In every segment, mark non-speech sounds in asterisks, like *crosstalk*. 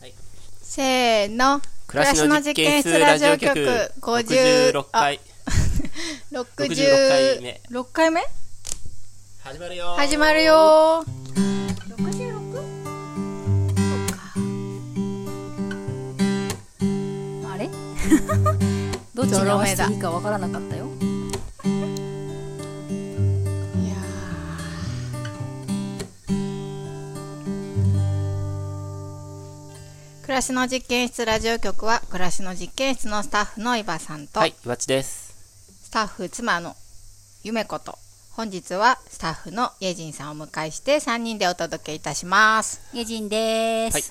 はい。せーの。暮らしの実験室ラジオ局66回。*laughs* あ66回60目。6回目？始まるよ。始まるよ。ー 66? あれ？*laughs* どっちに合わせていいかわからなかったよ暮らしの実験室ラジオ局は暮らしの実験室のスタッフの伊庭さんと、はい岩地です。スタッフ妻のゆめこと本日はスタッフのイェジンさんをお迎えして3人でお届けいたします。イェジンです、はい。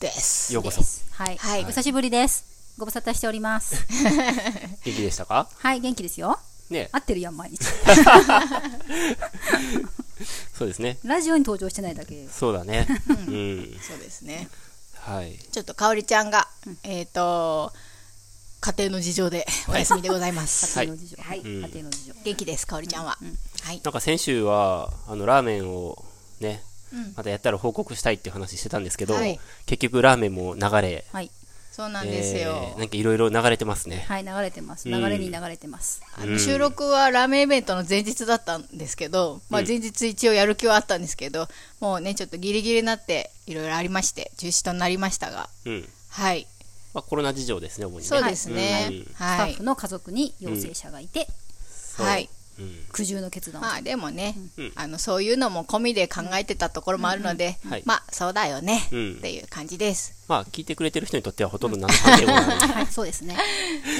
です。ようこそ。ですはい、はい。お久しぶりです。ご無沙汰しております。*laughs* 元気でしたか？はい元気ですよ。ね。合ってるやん毎日。*laughs* そうですね。ラジオに登場してないだけ。そうだね。*laughs* うん。そうですねはい。ちょっとかおりちゃんが、えっ、と家庭の事情でお休みでございます。家庭の事情。はい、うん。家庭の事情。元気です、かおりちゃんは？はい。なんか先週はあのラーメンをねうん。またやったら報告したいっていう話してたんですけど、はい。結局ラーメンも流れはいそうなんですよ。えーなんかいろいろ流れてますね。はい流れてます。うん。流れに流れてます、あのうん。収録はラーメンイベントの前日だったんですけど、まあ、うん。前日一応やる気はあったんですけど、もうねちょっとギリギリになっていろいろありまして中止となりましたが。うん。はい。まあ、コロナ事情ですね主にね。そうですね、うん。スタはいッフの家族に陽性者がいて、はいう。ん苦渋の決断を。まあでもね、うん。あのそういうのも込みで考えてたところもあるので、はい。まあそうだよね、うん。っていう感じです。まあ聞いてくれてる人にとってはほとんど何の関係もな *laughs* い。はい、そうですね。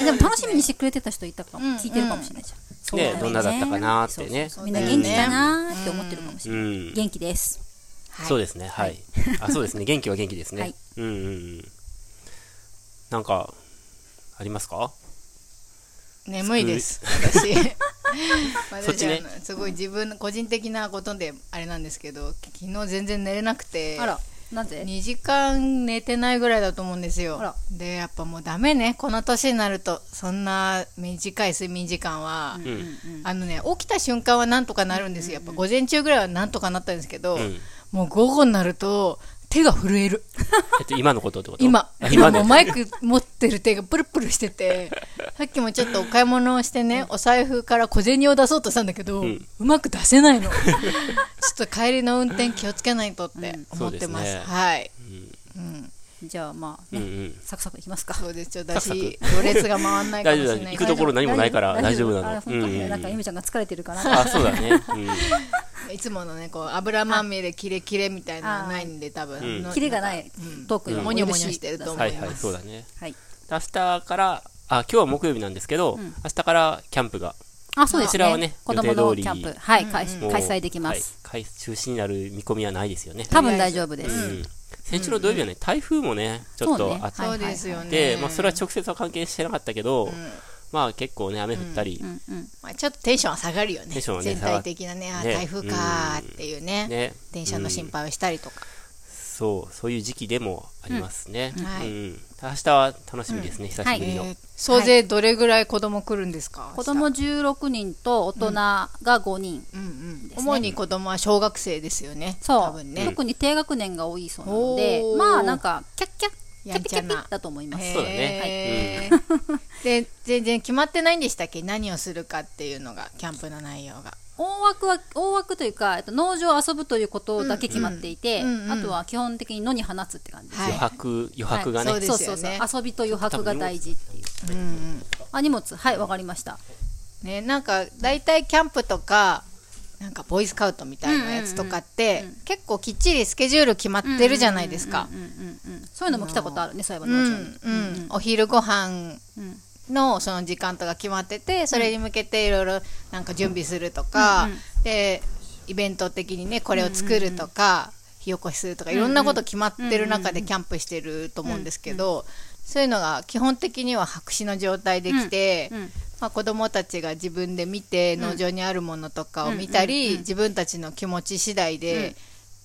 えでも楽しみにしてくれてた人いたかも、うん。聞いてるかもしれないじゃん。そうだよね。どんなだったかなーってね。みんな元気だなーって思ってるかもしれない。うん。元気です。はいそうですね。はい、あそうですね。元気は元気ですね、はい。うんうんうん。なんかありますか？眠いです。私 *laughs* そっちね。すごい自分の個人的なことであれなんですけど昨日全然寝れなくてあら、なぜ？2時間寝てないぐらいだと思うんですよ。あら。でやっぱもうダメね。この年になるとそんな短い睡眠時間は、うんうん。あのね起きた瞬間はなんとかなるんですよ。やっぱ午前中ぐらいはなんとかなったんですけど、うん。もう午後になると手が震える。えっと今のことってこと？今。あ今もうマイク持ってる手がプルプルしてて。*laughs* さっきもちょっとお買い物をしてね、お財布から小銭を出そうとしたんだけど、うん。まく出せないの。*laughs* ちょっと帰りの運転気をつけないとって思ってます,、すね。はい、じゃあまあね、うんうん。サクサクいきますか。そうです。ちょっとサクサク。私ろれつが回んないかもしれない行くところ何もないから大丈夫なの。あ、本当うん。うんなんかゆめちゃんが疲れてるかな。あそうだね、うん。いつものねこう油まみれキレキレみたいなのはないんで多分、うん。のキレがないトークうん。がもにょもにょしてると思はいはいそうだね。はい。明日からあ今日は木曜日なんですけど、明日からキャンプがあ、そうですね。こちらはね子供のキャンプ、はい、開もう開催できます。はい、開中止になる見込みはないですよね。多分大丈夫でうす。ん先週の土曜日はね、台風もねちょっとあっそうですよね、て、まあ、それは直接は関係してなかったけど、まあ結構ね雨降ったり。まあ、ちょっとテンションは下がるよね。テンションはね全体的なねあね。台風かーっていうね。ね。電車の心配をしたりとか、そうそういう時期でもありますね、うんん。はい。明日は楽しみですね、久しぶりの、えー総勢どれぐらい子供来るんですか、子供16人と大人が5人。うんうん。ね主に子供は小学生ですよねそう、多分ね。特に低学年が多いそうなのでまあなんかキャッキャッキャピキャピやんちゃなだと思います。そうだね。へーで全然決まってないんでしたっけ？何をするかっていうのがキャンプの内容が大枠は大枠というかえっと農場を遊ぶということだけ決まっていて、うんうんうんうんあとは基本的に野に放つって感じです、はい。余白余白がね、はい。そうそうですよね。そう遊びと余白が大事っていう。うんうんあ荷物。はいわかりました。ねなんか大体キャンプとかなんかボーイスカウトみたいなやつとかって、結構きっちりスケジュール決まってるじゃないですか。うんうんうんうんそういうのも来たことあるねそういえばうん。農場に、うん。お昼ご飯うんのその時間とか決まっててそれに向けていろいろなんか準備するとか、でイベント的にねこれを作るとか、火起こしするとかいろんなこと決まってる中でキャンプしてると思うんですけど、そういうのが基本的には白紙の状態で来て、まあ、子供たちが自分で見て農場にあるものとかを見たり、自分たちの気持ち次第で、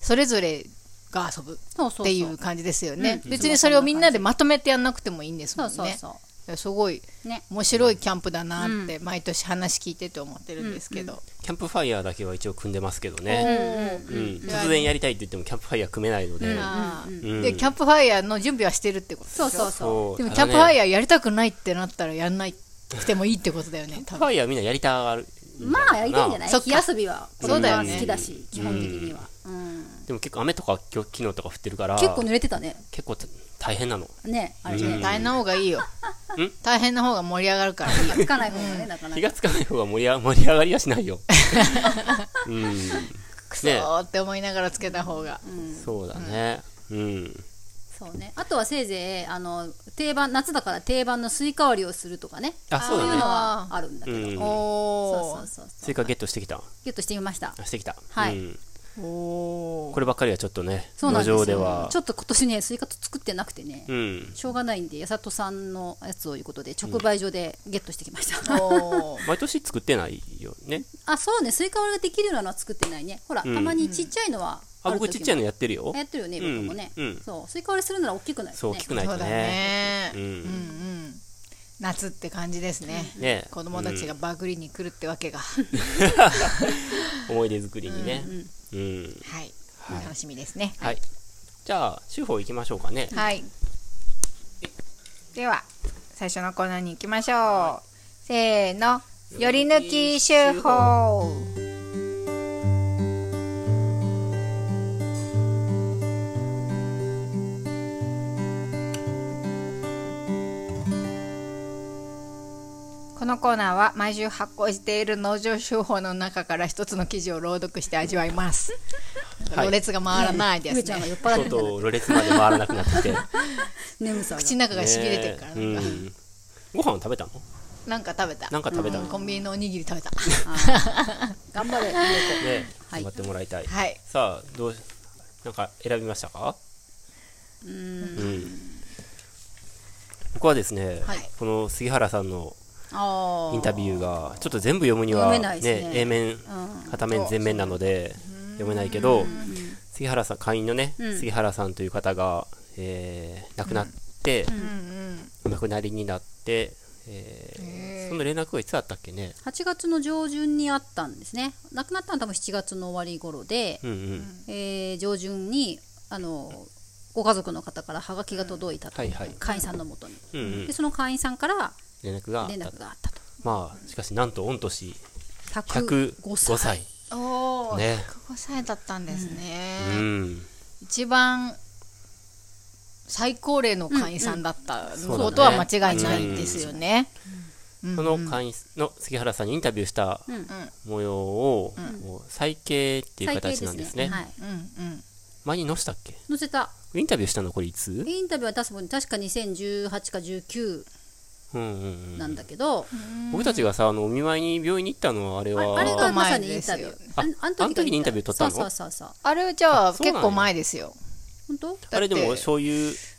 それぞれが遊ぶっていう。感じですよね。うん。別にそれをみんなでまとめてやんなくてもいいんですもんね。そうそうそうすごいね。面白いキャンプだなって毎年話聞いてて思ってるんですけど、キャンプファイヤーだけは一応組んでますけどね。うん。突然やりたいって言ってもキャンプファイヤー組めないので。でキャンプファイヤーの準備はしてるってことでしょ？そうそうそそう。でもキャンプファイヤーやりたくないってなったらやんないくてもいいってことだよね多キャンプフ分。ァイヤーみんなやりたがる。うまあやりたいんじゃない？火遊びは。そうだよね。好きだし基本的には。うん。でも結構雨とか今日昨日とか降ってるから、結構濡れてたね。結構大変なの。ねあれうん。ね大変な方がいいよ。大変な方が盛り上がるからいいよ。つかない方がねなかな。か気がつかない方が盛り上 *laughs* 盛り上がりはしないよ。*laughs* うん。クソーって思いながらつけた方が、そうだね。うん。そうね。あとはせいぜいあの定番夏だから定番のスイカ割りをするとかね。あ、そういうのはあるんだけど。うん。そうおそうそう。スイカゲットしてきた。ゲットしてみました。あしてきた。はいこればっかりはちょっとね、そうなんですよ。路上では。ち。ょっと今年ねスイカと作ってなくてねうん。しょうがないんで八里さんのやつをいうことで直売所でゲットしてきました、おー。*laughs* 毎年作ってないよね？あそうねスイカ割りができるようなのは作ってないね。ほら、うん。たまにちっちゃいのはあ、僕ちっちゃいのやってるよ。やってるよねうん。僕もね、うん。そう。スイカ割りするなら大きくないとそう、ね大きくないとそうだね。ね、うん。うんうん。夏って感じですね、ね。子供たちがバグりに来るってわけが、*laughs* *laughs* 思い出作りにね。うん。はい、はい。楽しみですね。はい。じゃあ、手法行きましょうかね。はい。では最初のコーナーに行きましょう。せーの。より抜き手法このコーナーは毎週発行している農場手法の中から一つの記事を朗読して味わいます。*laughs* はいろれつが回らないです上ちゃん。酔っ払ってろれつまで回らなくなってきて。*laughs* 眠口の中がしびれてるから、ね。ご飯食べたの？なんか食べた。なんか食べたの？コンビニのおにぎり食べた。*laughs* 頑張れ猫ね、はい頑張ってもらいたい。はい。さあ、どうし、なんか選びましたか？うん。僕はですね、はいこの杉原さんのあインタビューが、ちょっと全部読むには、読めないですね。A 面、片面、全面なので、読めないけど、杉原さん、会員のね、うん。杉原さんという方が、えー亡くなって。お亡くなりになって、えーその連絡はいつあったっけね？8月の上旬にあったんですね。亡くなったのは多分7月の終わり頃で、うんうん。えー上旬にあのご家族の方からハガキが届いたと、はいはい。会員さんのもとに、うんうん。で。その会員さんから連絡があっ連た。絡があったとまあ、しかし、なんと、御年105 105歳歳。おー、ね105歳だったんですうね。ん。一番最高齢の会員さんだったことは間違いないんですよね。その会員の杉原さんにインタビューしたうん模様を、もう再掲っていう形なんですね。はい、うんうん。前に載したっけ載せたインタビューしたのこれいつ？インタビューは確か確か2018か19うんうんうん。なんだけど、僕たちがさ、あの、お見舞いに病院に行ったのは、あれは、あれがまさにインタビュー。前ですよああの時にインタビュー取ったの？そうそうそうそう。あれじゃあ結構前ですよ。本当？あれでも、醤油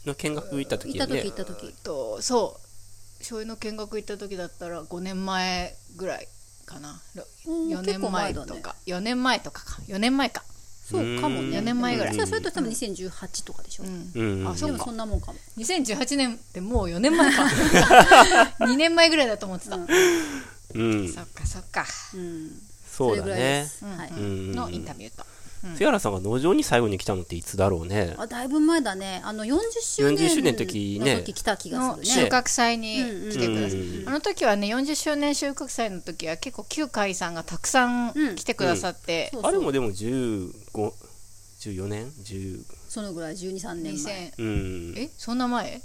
の見学行った時やね。行った時。行っ。た時とそう醤油の見学行った時だったら5年前ぐらいかな。うん4年前とか、4年前とかか。4年前かそうかもね4年前ぐらい。じゃあそれと多分2018とかでしょ、うん。うん。うん。でもあそうか。そんなもんかも。2018年ってもう4年前か。*laughs* 2年前ぐらいだと思ってた、うん。そっかそっか、うん。そうだれぐらいでね。す、はい。うん。のインタビューと、杉原さん。が農場に最後に来たのっていつだろうね。あだいぶ前だね。あの40周年40周年の時ね。来た気がのするね。収穫祭に来てください、うんあの時はね40周年収穫祭の時は結構旧会さんがたくさん来てくださって、そうそう。あれもでも15、14年 ?10、そのぐらい1 2 3年前。2000うん。え？そんな前？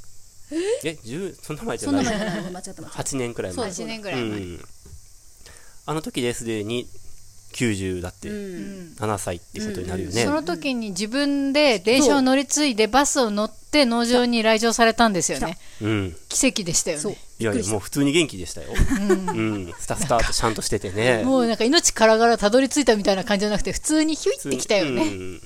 え、10、そんな前じゃない？そんな前じゃない。間違った間違った。8年くらい前。8年ぐうらい前、ん。あの時ですでに90だって、うん7歳ってことになるよね。その時に自分で電車を乗り継いでバスを乗って農場に来場されたんですよねうん。奇跡でしたよそうねいやいや、もう普通に元気でしたよ。うん。スタスターとちゃんとしててね。もうなんか命からがらたどり着いたみたいな感じじゃなくて普通にヒュイってきたよね、うん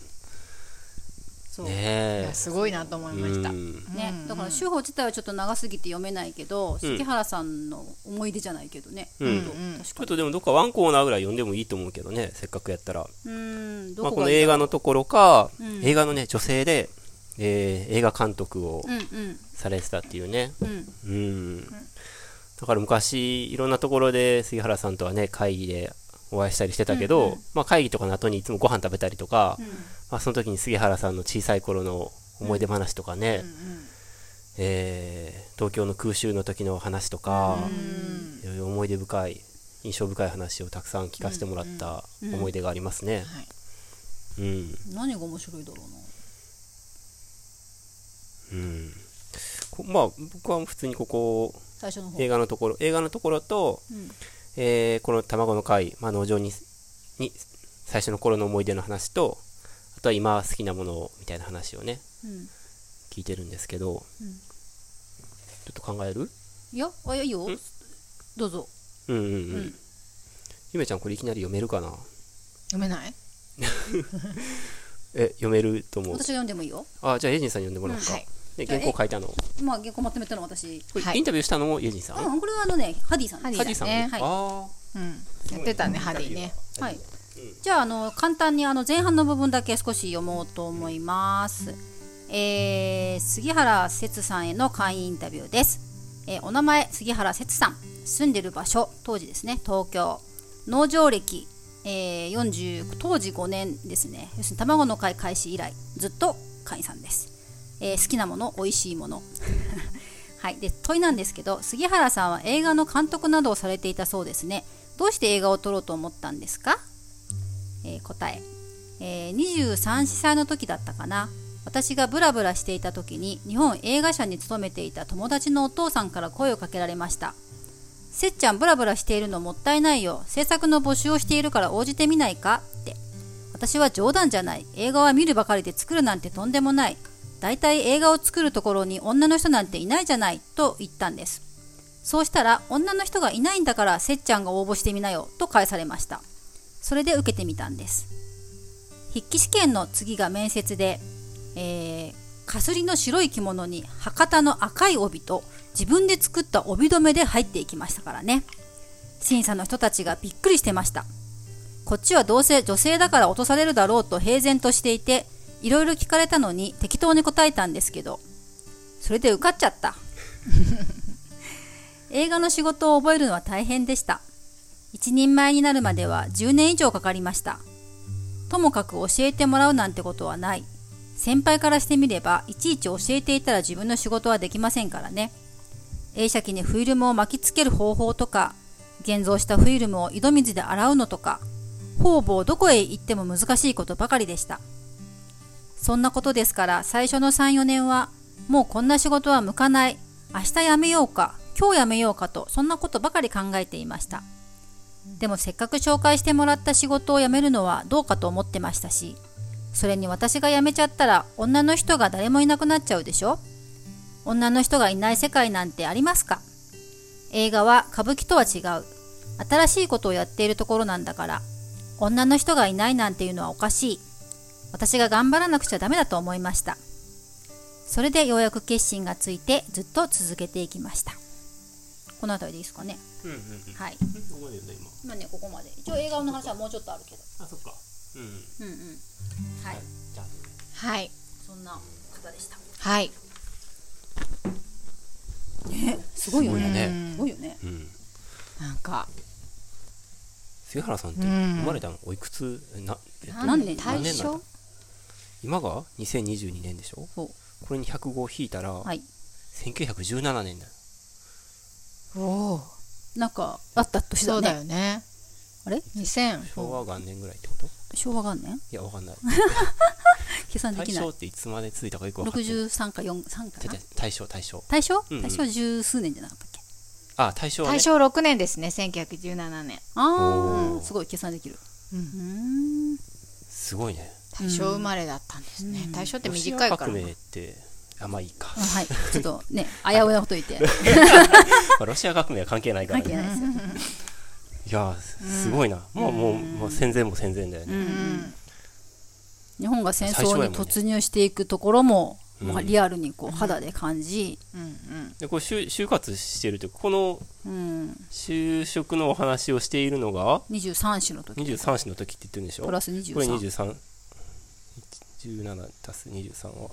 そう。いねえ。や。すごいなと思いました、うん。ね、だから手法自体はちょっと長すぎて読めないけど、関原さんの思い出じゃないけどね、うん。ちょっとでもどっかワンコーナーぐらい読んでもいいと思うけどね、せっかくやったら。うんどまあ、この映画のところか、うん。映画のね、女性でえー映画監督をされてたっていうね。うん。うん。だから昔、いろんなところで杉原さんとはね、会議でお会いしたりしてたけど、うんうん。まあ会議とかの後にいつもご飯食べたりとか、うん。まあその時に杉原さんの小さい頃の思い出話とかね、えー東京の空襲の時の話とか、いろいろ思い出深い、印象深い話をたくさん聞かせてもらった思い出がありますね。はい。うん。何が面白いだろうな。うん。こまあ僕は普通にここ、最初の方。映画のところ、映画のところと、うんえーこの卵の会、まあ、農場にに最初の頃の思い出の話とあとは今好きなものみたいな話をねうん。聞いてるんですけど、うん。ちょっと考える？いやあいやいいよ。どうぞ。うんうんうん、うん。ゆめちゃんこれいきなり読めるかな？読めない？*laughs* え読めると思う。私が読んでもいいよ。あじゃあエイジンさん読んでもらおうか、はいで原稿書いたの。こまあ原稿まとめたの私。れ、はい。インタビューしたのもエイジンさん、うんこれはあのねハディさん。ハディさんね、ね。はい。あうん。やってたねハディね。はい、じゃああの簡単にあの前半の部分だけ少し読もうと思います、えー杉原節さんへの会員インタビューです、えーお名前杉原節さん。住んでる場所当時ですね東京。農場歴、えー40当時5年ですね。要するに卵の会開始以来ずっと会員さんです、えー好きなもの美味しいもの。*laughs* はい、で問いなんですけど杉原さんは映画の監督などをされていたそうですね。どうして映画を撮ろうと思ったんですか、えー答え。えー23歳の時だったかな。私がブラブラしていた時に日本映画社に勤めていた友達のお父さんから声をかけられました。せっちゃんブラブラしているのもったいないよ。制作の募集をしているから応じてみないか？って。私は冗談じゃない。映画は見るばかりで作るなんてとんでもない。だいたい映画を作るところに女の人なんていないじゃないと言ったんです。そうしたら女の人がいないんだからせっちゃんが応募してみなよと返されました。それで受けてみたんです。筆記試験の次が面接で、えー、かすりの白い着物に博多の赤い帯と自分で作った帯留めで入っていきましたからね。審査の人たちがびっくりしてました。こっちはどうせ女性だから落とされるだろうと平然としていていろいろ聞かれたのに適当に答えたんですけどそれで受かっちゃった。*laughs* 映画の仕事を覚えるのは大変でした。一人前になるまでは10年以上かかりました。ともかく教えてもらうなんてことはない。先輩からしてみればいちいち教えていたら自分の仕事はできませんからね。映写機にフィルムを巻きつける方法とか現像したフィルムを井戸水で洗うのとか方々どこへ行っても難しいことばかりでした。そんなことですから最初の34年はもうこんな仕事は向かない。明日やめようか今日やめようかとそんなことばかり考えていました。でもせっかく紹介してもらった仕事を辞めるのはどうかと思ってましたしそれに私が辞めちゃったら女の人が誰もいなくなっちゃうでしょ？女の人がいない世界なんてありますか？映画は歌舞伎とは違う。新しいことをやっているところなんだから女の人がいないなんていうのはおかしい。私が頑張らなくちゃダメだと思いました。それでようやく決心がついてずっと続けていきました。この辺りでいいですかね？うんうんうん。はい。どこまで今。今ねここまで。一応映画の話はもうちょっとあるけど。あそっか。うんうん。うんうん。はい。はい。そんな方でした。はい。ねすごいよね。すごいよね。うん。なんか。杉原さんってうん。生まれたのおいくつ？えなえっと何年大何年なんだ正？今が2022年でしょ？そう。これに105引いたら、はい。1917年だよ。おお。なんかあった年そうだだねよね。あれ？2000昭和元年ぐらいってこと？昭和元年？いやわかんない。*laughs* 計算できない。大正っていつまで続いたかよくわかんない。63か4 3かな？大正大正。大正？うんうん。大正十数年じゃなかったっけ？あ大正はね。大正6年ですね1917年。ああすごい計算できる。うん。すごいね大正生まれだったんですね、大正って短いから。ア革命ってあまあいいか。あはい。*laughs* ちょっとね危ういなこと言って。*laughs* まあロシア革命は関係ないからね。関係ないですよ。いやーすごいな、もうもうもう戦前も戦前だよね、日本が戦争に突入していくところもうんまあリアルにこう肌で感じ、うんうん。でこれ就就活してるというかこのうん、就職のお話をしているのが？23歳の時。23歳の時って言ってるんでしょ？プラス23これ23 17足す23は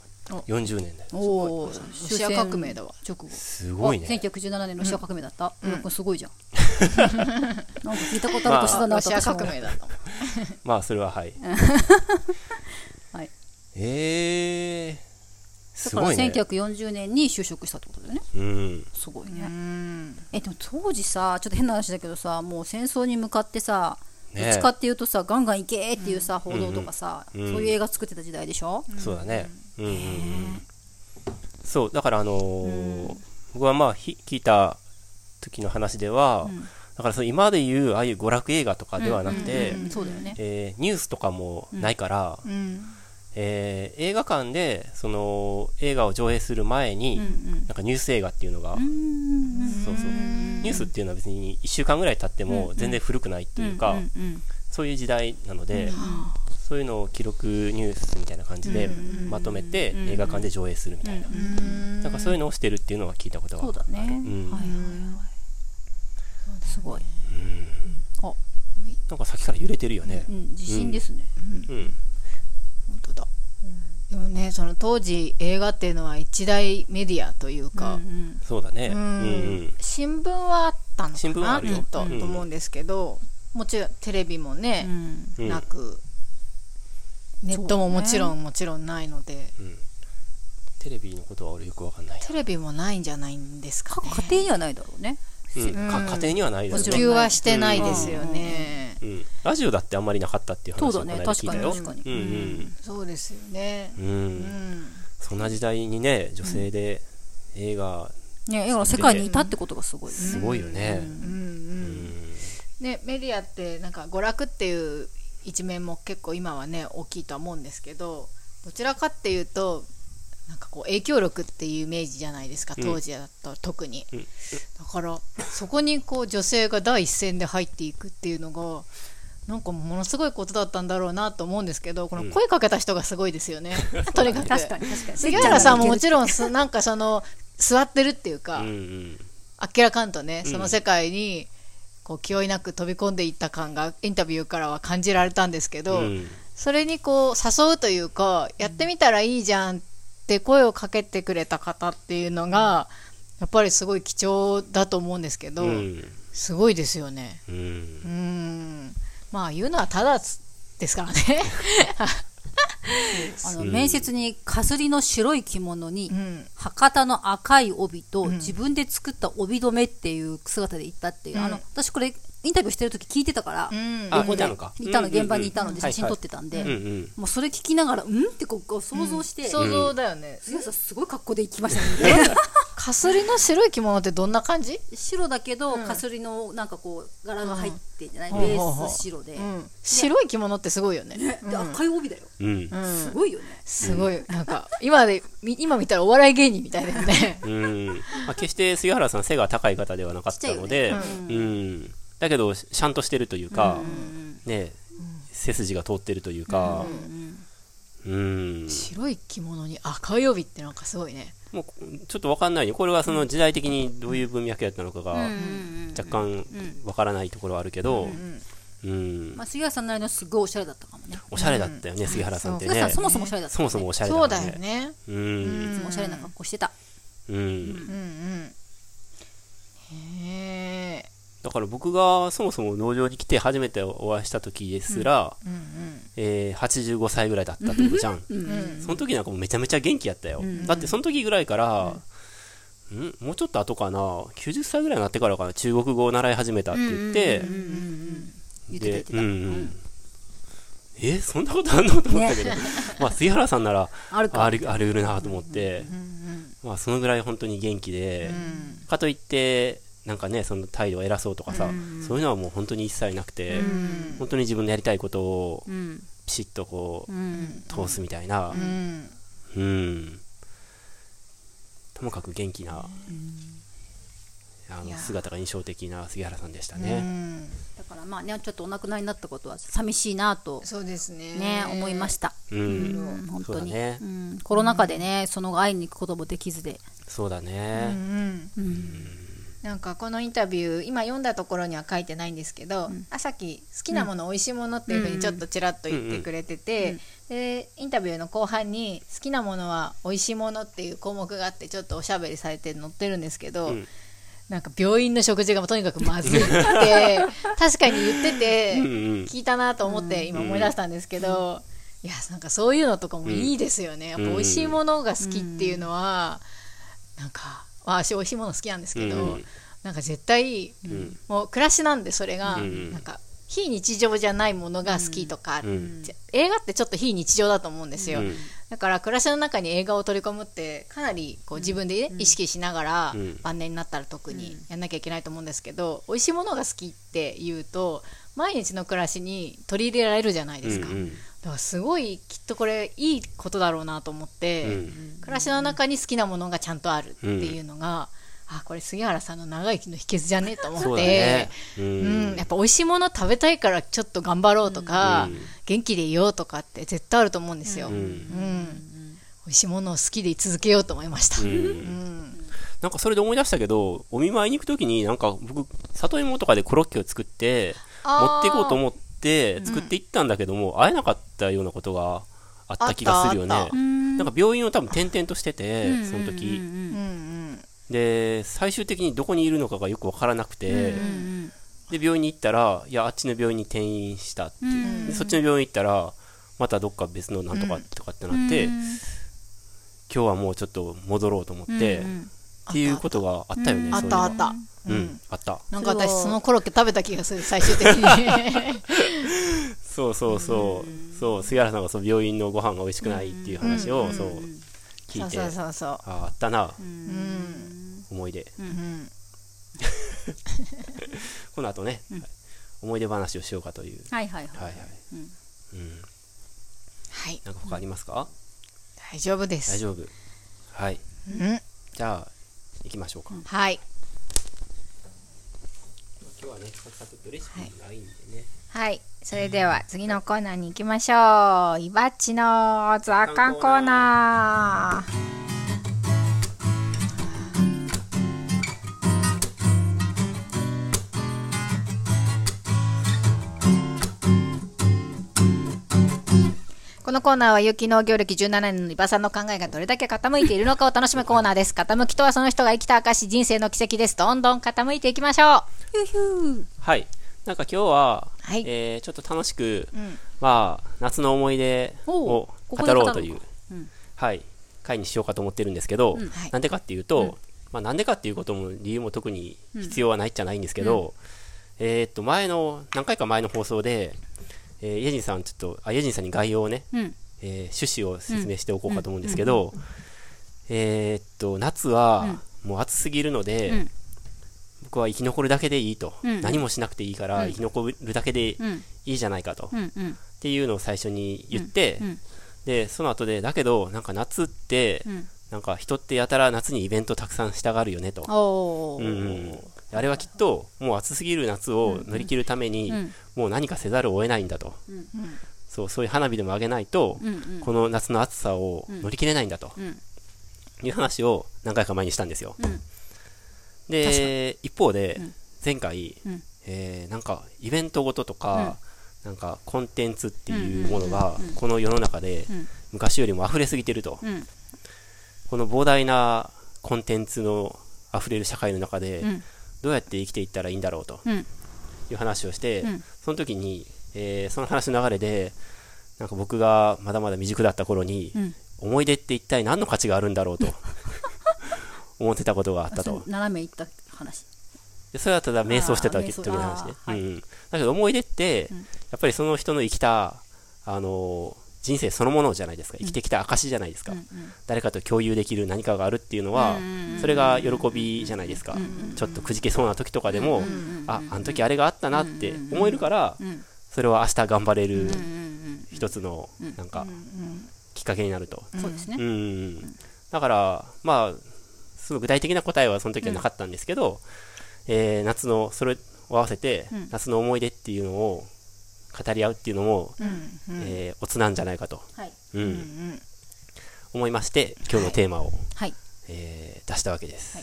40年だよおおロシア革命だわ直後。すごいね。あ1917年ロシア革命だった、うん、これすごいじゃん。*laughs* なんか聞いたことある年だなロシア革命だった *laughs* まあそれははい。*laughs* はい。えー、だからすごいね1940年に就職したってことだよね。うん。すごいね、うん。えでも当時さちょっと変な話だけどさもう戦争に向かってさどねっちかっていうとさ、ガンガン行けっていうさ、報道とかさ、うん。そういう映画作ってた時代でしょ、そうだね。うん。うんうんそうだからあのー僕はまあひ聞いた時の話では、だからその今まで言うああいう娯楽映画とかではなくて、うんそうだよね。えーニュースとかもないから、うん。えー映画館でその映画を上映する前に、なんかニュース映画っていうのが、そうそうニュースっていうのは別に1週間ぐらい経っても全然古くないというか、うんうんそういう時代なので、そういうのを記録ニュースみたいな感じでまとめて映画館で上映するみたいな、なんかそういうのをしてるっていうのは聞いたことがそうだね、ん。はいはいはいすごい、なんかさっきから揺れてるよね。う。ん、自信ですね、うん。本当だでもねその当時映画っていうのは一大メディアというか、そうだね。ううんんうん。新聞はあったのかなきっと、うんと思うんですけど。もちろんテレビもね、うん。なく。ネットももちろん、もちろんないので。テレビのことは俺よくわかんないな。テレビもないんじゃないんですかね。家庭にはないだろうねうん。か家庭にはないだろうね普及はしてないですよね、うん。ラジオだってあんまりなかったっていう話をこのそうだね。間聞いたよ。確かに確かうんうん。そうですよね。う。うん。んそんな時代にね、女性で映画、ねだから世界にいたってことがすごいよね。すごいよね。うんうん。ね、メディアってなんか娯楽っていう一面も結構今はね大きいとは思うんですけどどちらかっていうとなんかこう影響力っていうイメージじゃないですか当時だと特に、ん。だからそこにこう女性が第一線で入っていくっていうのがなんかものすごいことだったんだろうなと思うんですけどこの声かけた人がすごいですよね、*laughs* とにかく。確かに確かに。杉原さんももちろんすなんかその座ってるっていうか、うんうん。あっけらかんとねその世界にこう気負いなく飛び込んでいった感がインタビューからは感じられたんですけど、うん。それにこう誘うというかやってみたらいいじゃんって声をかけてくれた方っていうのがやっぱりすごい貴重だと思うんですけど、うん。すごいですよね。うん。うん。まあ言うのはただですからね。*laughs* あの面接にかすりの白い着物に、うん。博多の赤い帯と、自分で作った帯留めっていう姿で行ったっていう、あの私これインタビューしてる時聞いてたから、うん。あ、横で。いたのか。いたのうんうんうん現場にいたので写真撮ってたんで。もうそれ聞きながらうん？ってこうこう想像して、想像だよね、杉谷さんすごい格好で行きましたね。*laughs* かすりの白い着物ってどんな感じ、白だけど、かすりのなんかこう柄が入ってんじゃない、うん。ベース白で、うん、白い着物ってすごいよね。で赤い帯だよ、うん。すごいよね。すごい、なんか、今で、み今見たらお笑い芸人みたいだよね。うん。まあ、決して杉原さん背が高い方ではなかったので、うん。だけど、ちゃんとしてるというか、ね、背筋が通ってるというか、うん。白い着物に赤い帯ってなんかすごいね。もうちょっとわかんないよ。これはその時代的にどういう文脈やったのかが若干わからないところはあるけど、うん。まあ、杉原さんなりのすごいおしゃれだったかもねおしゃれだったよね、杉原さんってね。そもそもおしゃれだったそもそもおしゃれそうだだもんよね。うん。いつもおしゃれな格好してたうん。うんうん。へえ。だから僕がそもそも農場に来て初めてお会いした時ですら、うんうん。えー85歳ぐらいだったってことじゃん。その時なんかもうめちゃめちゃ元気やったよ。だってその時ぐらいから、ん。もうちょっと後かな、90歳ぐらいになってからかな、中国語を習い始めたって言って、言ってた言ってた、うんうん。えそんなことあんの？と思ったけど、*laughs* まあ杉原さんならあるか。あるあるなと思って、まあそのぐらい本当に元気で、かといってなんかねその態度を偉そうとかさ、そういうのはもう本当に一切なくて、本当に自分のやりたいことをうん。ピシッとこう、うん。通すみたいな、うん。うん。ともかく元気な、あの姿が印象的な杉原さんでしたうね。ん。だからまあねちょっとお亡くなりになったことは寂しいなとそうですね。ね思いました、うん、うん、本当に、ね。うん、コロナ禍でねその会いに行くこともできずで、そうだうね。ん。うん。なんかこのインタビュー今読んだところには書いてないんですけど、あさっき好きなもの、美味しいものっていうふうにちょっとちらっと言ってくれてて、でインタビューの後半に好きなものは美味しいものっていう項目があってちょっとおしゃべりされて載ってるんですけど、うん。なんか病院の食事がとにかくまずいって *laughs* 確かに言っててうんうん。聞いたなと思って今思い出したんですけど、いやなんかそういうのとかもいいですよね、やっぱ美味しいものが好きっていうのは、なんか私美味しいもの好きなんですけど、うん。なんか絶対、ん。もう暮らしなんでそれが、うん。なんか非日常じゃないものが好きとか、映画ってちょっと非日常だと思うんですよ、うん。だから暮らしの中に映画を取り込むってかなりこう自分で、ね意識しながら、うん。晩年になったら特にやんなきゃいけないと思うんですけど、美味しいものが好きっていうと毎日の暮らしに取り入れられるじゃないですか、だからすごいきっとこれいいことだろうなと思って、うん。暮らしの中に好きなものがちゃんとあるっていうのが、あこれ杉原さんの長生きの秘訣じゃねえと思ってね。ううん。ん、やっぱ美味しいもの食べたいからちょっと頑張ろうとか、うん。元気でいようとかって絶対あると思うんですよ、ううん。ん美味しいものを好きで居続けようと思いました、ううん。んなんかそれで思い出したけど、お見舞いに行くときに、なんか僕、里芋とかでコロッケを作って、持っていこうと思って作っていったんだけども、会えなかったようなことがあった気がするよね。なんか病院を多分転々としてて、その時。うんうんで、最終的にどこにいるのかがよくわからなくて、で、病院に行ったら、いや、あっちの病院に転院したって。いう。でそっちの病院行ったら、またどっか別のなんとかとかってなって、今日はもうちょっと戻ろうと思って、っていうことがあったよね。あったあった、うん、あった。なんか私そのコロッケ食べた気がする最終的に。*laughs* そうそうそう。そう、杉原さんがそう病院のご飯が美味しくないっていう話を、そう、聞いて、そうそうそうああったな、うん。思い出。うん *laughs* この後ね、はい思い出話をしようかという。はいはいはい。はいはい。うん。はい。なんか他ありますか？大丈夫です。大丈夫。はい。うん。じゃあ、行きましょうか。はい。今日はね、サクサクっとレシピないんでね。はい。それでは次のコーナーに行きましょう。いばっちの雑感コーナーこのコーナーは有機農業歴17年のリバさんの考えがどれだけ傾いているのかを楽しむコーナーです。傾きとはその人が生きた証、人生の奇跡です。どんどん傾いていきましょう。はい。なんか今日は、はいえーちょっと楽しく、んまあ、夏の思い出を語ろうという、はい、回にしようかと思ってるんですけど、はい。なんでかっていうと、まあ、なんでかっていうことも理由も特に必要はないっちゃないんですけど、えーっと、前の、何回か前の放送で、えー、イェジンさん、ちょっと、あ、ジンさんに概要をね、うん。えー趣旨を説明しておこうかと思うんですけど、えーっと、夏はもう暑すぎるので、うん。僕は生き残るだけでいいと、うん。何もしなくていいから生き残るだけでいうん。いじゃないかと、っていうのを最初に言って、うん。で、その後で、だけど、なんか夏って、うん。なんか人ってやたら夏にイベントたくさんしたがるよねと。うん、あれはきっと、もう暑すぎる夏を乗り切るために、うん。もう何かせざるを得ないんだと。うんそう、そういう花火でも上げないと、この夏の暑さを乗り切れないんだと、うん。いう話を何回か前にしたんですよ。うん。で、一方でん、前回、うん。えーなんかイベントごととか、なんかコンテンツっていうものが、この世の中でん。昔よりも溢れすぎてると。うん。この膨大なコンテンツの溢れる社会の中で、うんどうやって生きていったらいいんだろうとうん。いう話をして、うん。その時に、えーその話の流れで、なんか僕がまだまだ未熟だった頃に、うん。思い出って一体何の価値があるんだろうと *laughs* 思ってたことがあったと。斜めいった話。でそれはただ瞑想してた時の話ね。うん。だけど思い出って、やっぱりその人の生きた、あのー人生そのものじゃないですか。生きてきた証じゃないですか。誰かと共有できる何かがあるっていうのは、それが喜びじゃないですか。ちょっとくじけそうな時とかでも、あ、あの時あれがあったなって思えるから、それは明日頑張れる一つの、なんか、きっかけになると。そうですね。だから、まあ、すごい具体的な答えはその時はなかったんですけど、えー夏の、それを合わせて、夏の思い出っていうのを語り合うっていうのも、えーおつなんじゃないかと、はい。うん。思いまして、今日のテーマを、はい。えー出したわけです。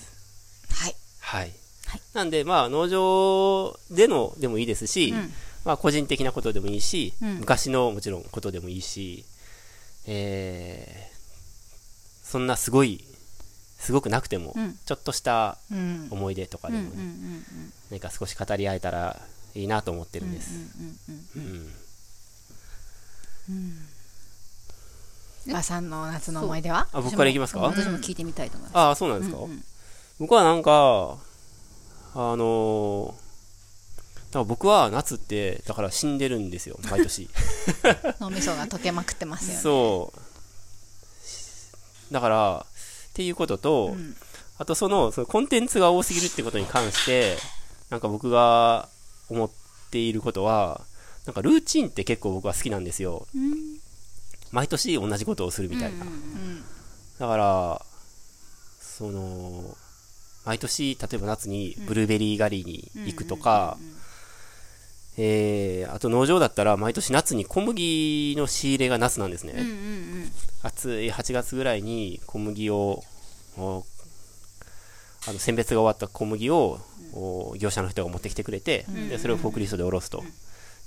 はい。はい。はい。なんで、まあ、農場でのでもいいですし、まあ、個人的なことでもいいし、うん。昔のもちろんことでもいいし、えー、そんなすごいすごくなくても、うん。ちょっとしたうん。思い出とかうんうんでもね、何か少し語り合えたらいいなと思ってるんです、うんばさんの夏の思い出はあ僕からいきますか、私も聞いてみたいと思いますああそうなん。ですか、うん。うん。僕はなん。かあのーだから僕は夏ってだから死ん。でるん。ですよ毎年脳みそが溶けまくってますよねそうだからっていうことと、ん。あとそのそのコンテンツが多すぎるってことに関してなん。か僕が思っていることはなんかルーチンって結構僕は好きなんですよ。うん。毎年同じことをするみたいな、うんだからその毎年例えば夏にブルーベリー狩りに行くとか、えーあと農場だったら毎年夏に小麦の仕入れが夏なんですね、うんうんうん。暑い8月ぐらいに小麦をおあの選別が終わった小麦を、お業者の人が持ってきてくれて、でそれをフォークリストで下ろすと、っ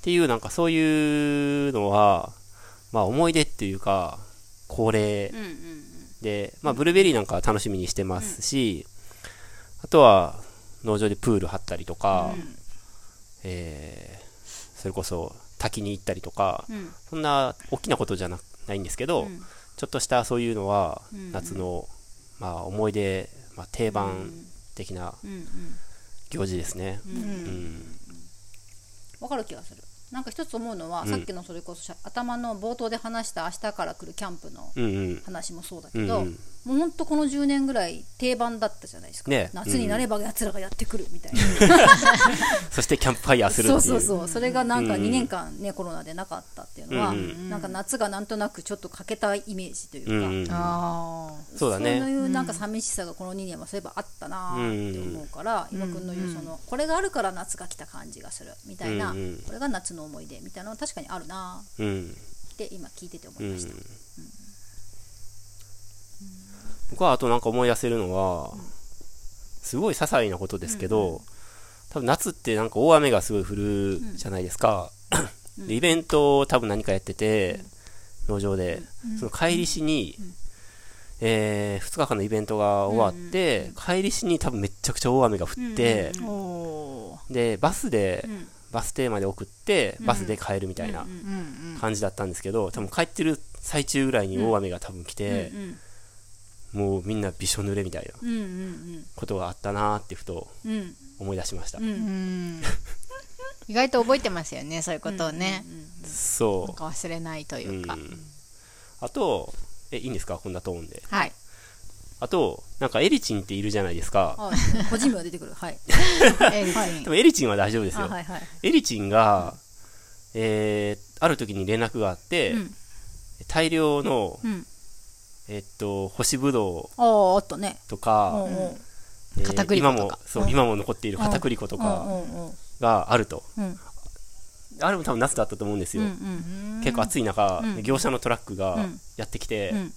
ていうなんかそういうのはまあ思い出っていうか恒例で、まあ、ブルーベリーなんかは楽しみにしてますし、あとは農場でプール張ったりとか、えーそれこそ滝に行ったりとか、うん。そんな大きなことじゃなないんですけど、うん。ちょっとしたそういうのはうん。夏の、まあ、思い出、まあ、定番的な行事ですね。わかる気がする。なんか一つ思うのは、うん。さっきのそれこそ頭の冒頭で話した明日から来るキャンプの話もそうだけど、もうほんとこの10年ぐらい定番だったじゃないですか、ね。夏になれば奴らがやってくるみたいな、*laughs* そしてキャンプファイヤーするっていう。そうそうそうそれがなんかうん。2年間ね、コロナでなかったっていうのは、うん。なんか夏がなんとなくちょっと欠けたイメージというか、うん。うん。あそうだね。そういうなんか寂しさがこの2年はそういえばあったなーって思うから、岩君の言うそのこれがあるから夏が来た感じがするみたいな、うんうん。これが夏の思い出みたいなのは確かにあるなって今聞いてて思いました、うん僕はあとなんか思い出せるのは、すごい些細なことですけど、多分夏ってなんか大雨がすごい降るじゃないですか、でイベントを多分何かやってて、農場で、その帰りしに、え2日間のイベントが終わって、帰りしに多分めっちゃくちゃ大雨が降って、でバスで、ん。バス停まで送ってバスで帰るみたいな感じだったんですけど多分帰ってる最中ぐらいに大雨が多分来て、うんもうみんなびしょ濡れみたいなうんうんことがあったなーってふと思い出しました、うん。う *laughs* ん意外と覚えてますよねそういうことをね、なんそか忘れないとう、いうか、うん、あとえいいんですか？こんなトーンで。はい。あとなんかエリチンっているじゃないですか。あ個人名が出てくる。*laughs* はい。エリチン。でもエリチンは大丈夫ですよ、あはいはい。エリチンが、えーある時に連絡があって、うん。大量の、うんえっと干しぶどうあったね。とか、うんうん。えー今もそう、うん。今も残っている片栗粉とかうんうんうん。があると、うん。あれも多分夏だったと思うんですよ、うんうん結構暑い中、うん。業者のトラックがうん。やってきて、うん。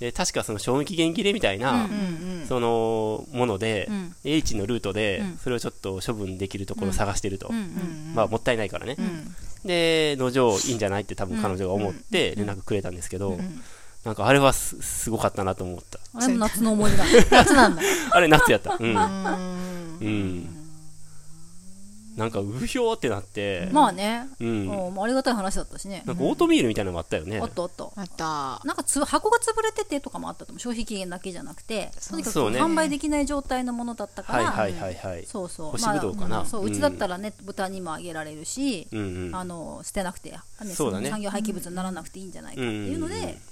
で確かその賞味期限切れみたいな、うんうんうん。そのもので、うん。エリチンのルートで、うん。それをちょっと処分できるところを探してると、うんうんまあもったいないからね、うん。で農場いいんじゃないって多分彼女が思って連絡くれたんですけど、んなんかあれはすすごかったなと思った。あれも夏の思い出だ。*laughs* 夏なんだ。あれ夏やった。うん、うん。うん、なんかうひょーってなって、まあね。うん、うんありがたい話だったしね。なんかオートミールみたいなのがあったよね、あったあったあった。なんかつ箱が潰れててとかもあったと思う。消費期限だけじゃなくて。とにかく販売できない状態のものだったから、はいはいはいはい。そうそう。干しぶどうかな。まあそううちだったらね豚にもあげられるし、うんうん。あの捨てなくて、ね、そうだね。の産業廃棄物にならなくていいんじゃないかっていうので、うんうんうん来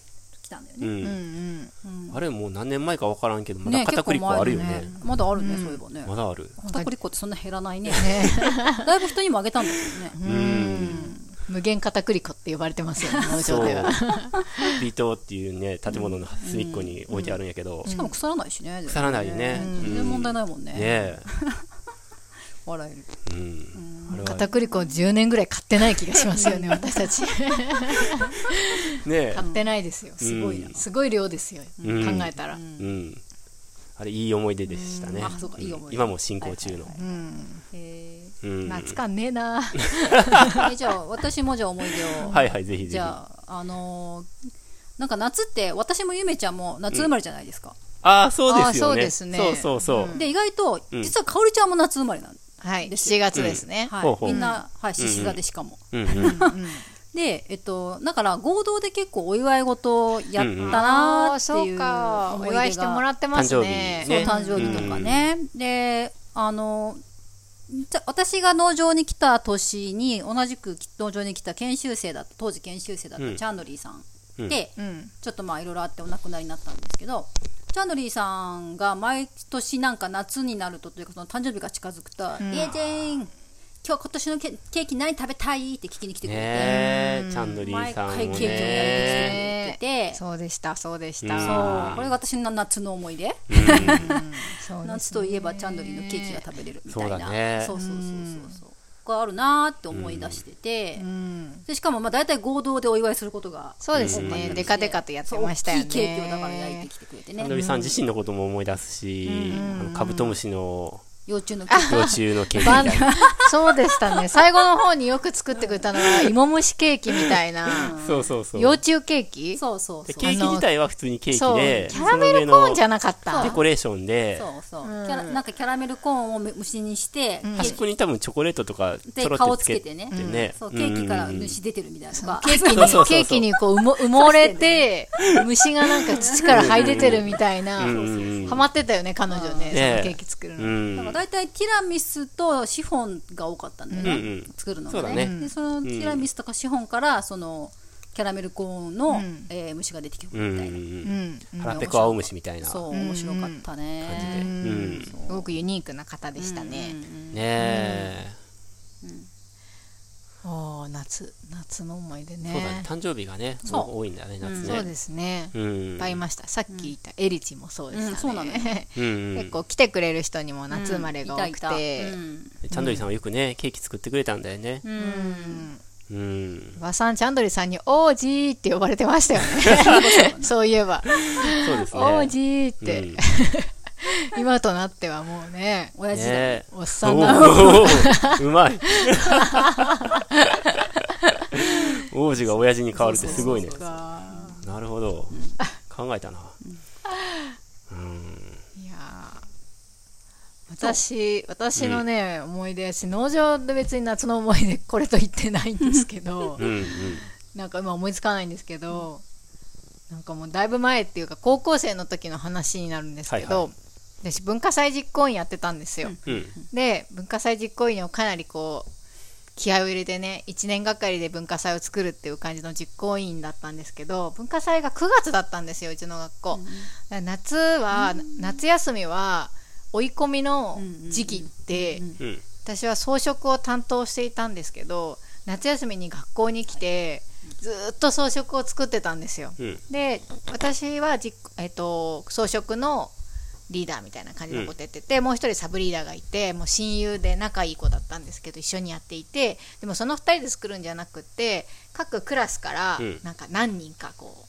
たんだよね、うん。うんうん。あれもう何年前か分からんけどまだね片栗粉あるよね。結構前だまだあるね、そういえばね。まだある。片栗粉ってそんな減らないね。*laughs* だいぶ人にもあげたんだけどね。うん。無限片栗粉って呼ばれてますよね農そう場では。ビートっていうね建物の隅っこに置いてあるんやけど、しかも腐らないしね腐らないよね。うん全然問題ないもんね。ねえ。*laughs* 笑える。うん片栗粉10年ぐらい買ってない気がしますよね *laughs* 私たち。ねえ。買ってないですよ。すごいな。うんすごい量ですようん。考えたら。うん。あれいい思い出でしたね。あそうかいい思い出。今も進行中の。うんへうん。夏感ねえな。ー *laughs* えじゃあ私もじゃあ思い出を。はいはいぜひぜひ。じゃああのーなんか夏って私もゆめちゃんも夏生まれじゃないですか、ああそうですよね。そうですね。そうそうそう、で意外とうん。実はかおりちゃんも夏生まれなんはいですよ。7月ですね、はい。みんな、はい、獅子座でしかも、うんうんでえっとだから合同で結構お祝い事をやったなーってそういうかお思い出が祝いしてもらってますね。誕生日ね。そう誕生日とかね、であのじゃ私が農場に来た年に同じく農場に来た研修生だった当時研修生だったうん。チャンドリーさんで、うん。ちょっとまあいろいろあってお亡くなりになったんですけどチャンドリーさんが毎年なんか夏になるとというかその誕生日が近づくと「ん。イエジェーン今日今年のケケーキ何食べたい?」って聞きに来てくれて、ねえチャンドリー毎さんも回ケーキをやりに来ねてくれて。て、そうでしたそうでしうん。たそう。これが私の夏の思い出、そうです *laughs* 夏といえばチャンドリーのケーキが食べれるみたいな。そうそうそうそうそうそう。があるなーって思い出してて、うん。でしかもまあ大体合同でお祝いすることがそうですね。うんデカデカとやってましたよね。大きいケーキをだから焼いてきてくれてね。チャンドリーさん自身のことも思い出すし、あのカブトムシの幼虫のケーキ幼虫のケーキ。みたいなそうでしたね。最後の方によく作ってくれたのは芋蒸しケーキみたいな。そうそうそう。幼虫ケーキ？そうそうそう。でケーキ自体は普通にケーキで。キャラメルコーンじゃなかった。デコレーションで。そうそう、キャラなんかキャラメルコーンを蒸しにして、ケーキ端っこに多分チョコレートとかちでょろ顔つけてね。ねそうケーキからうんうんうん虫出てるみたいな。とかケーキにそうそうそうケーキにこう埋も埋もれて虫がなんか土から這い出てるみたいな。うんうんうんハマってたよね彼女ね。そねのケーキ作るうのん。だから大体ティラミスとシフォンが多かったんだよね、うんうん。作るのがね。ね。でそのティラミスとかシフォンからそのキャラメルコーンの、ん。えー虫が出てきてくうんうんるみたいな、うんうん腹ペコ青虫みたいな。そう感面白かったね、じで。うん。すごくユニークな方でしたね。うん。うんねえおー夏夏の思い出そうだね。ね誕生日がねそう。多いんだね夏ね。そうですね。うん。いっぱいいました。さっき言ったエリチもそうでしたね。うんそうなのようんうん。結構来てくれる人にも夏生まれが多くて。チャンドリーさんはよくねケーキ作ってくれたんだよね。うん。うん和さんチャンドリーさんに「王子」って呼ばれてましたよねそういえば「そうですね王子」って、うん *laughs* 今となってはもうね親父だ、ね。おっさんなおーうまい。*laughs* 王子が親父に変わるってすごいね。かなるほど。考えたな。うん。いやー。私私のね、思い出やし農場で別に夏の思い出これと言ってないんですけどなんか今思いつかないんですけどなんかもうだいぶ前っていうか高校生の時の話になるんですけど、はいはい私文化祭実行委員やってたんですよ、うん。で文化祭実行委員をかなりこう気合を入れてね1年がかりで文化祭を作るっていう感じの実行委員だったんですけど文化祭が9月だったんですようちの学校、だから夏は、夏休みは追い込みの時期って、うん私は装飾を担当していたんですけど夏休みに学校に来てずーっと装飾を作ってたんですよ。うん。で私はじ、えっと装飾のリーダーみたいな感じのことやってて、もう一人サブリーダーがいてもう親友で仲いい子だったんですけど一緒にやっていて。でもその2人で作るんじゃなくって各クラスからうん。なんか何人かこ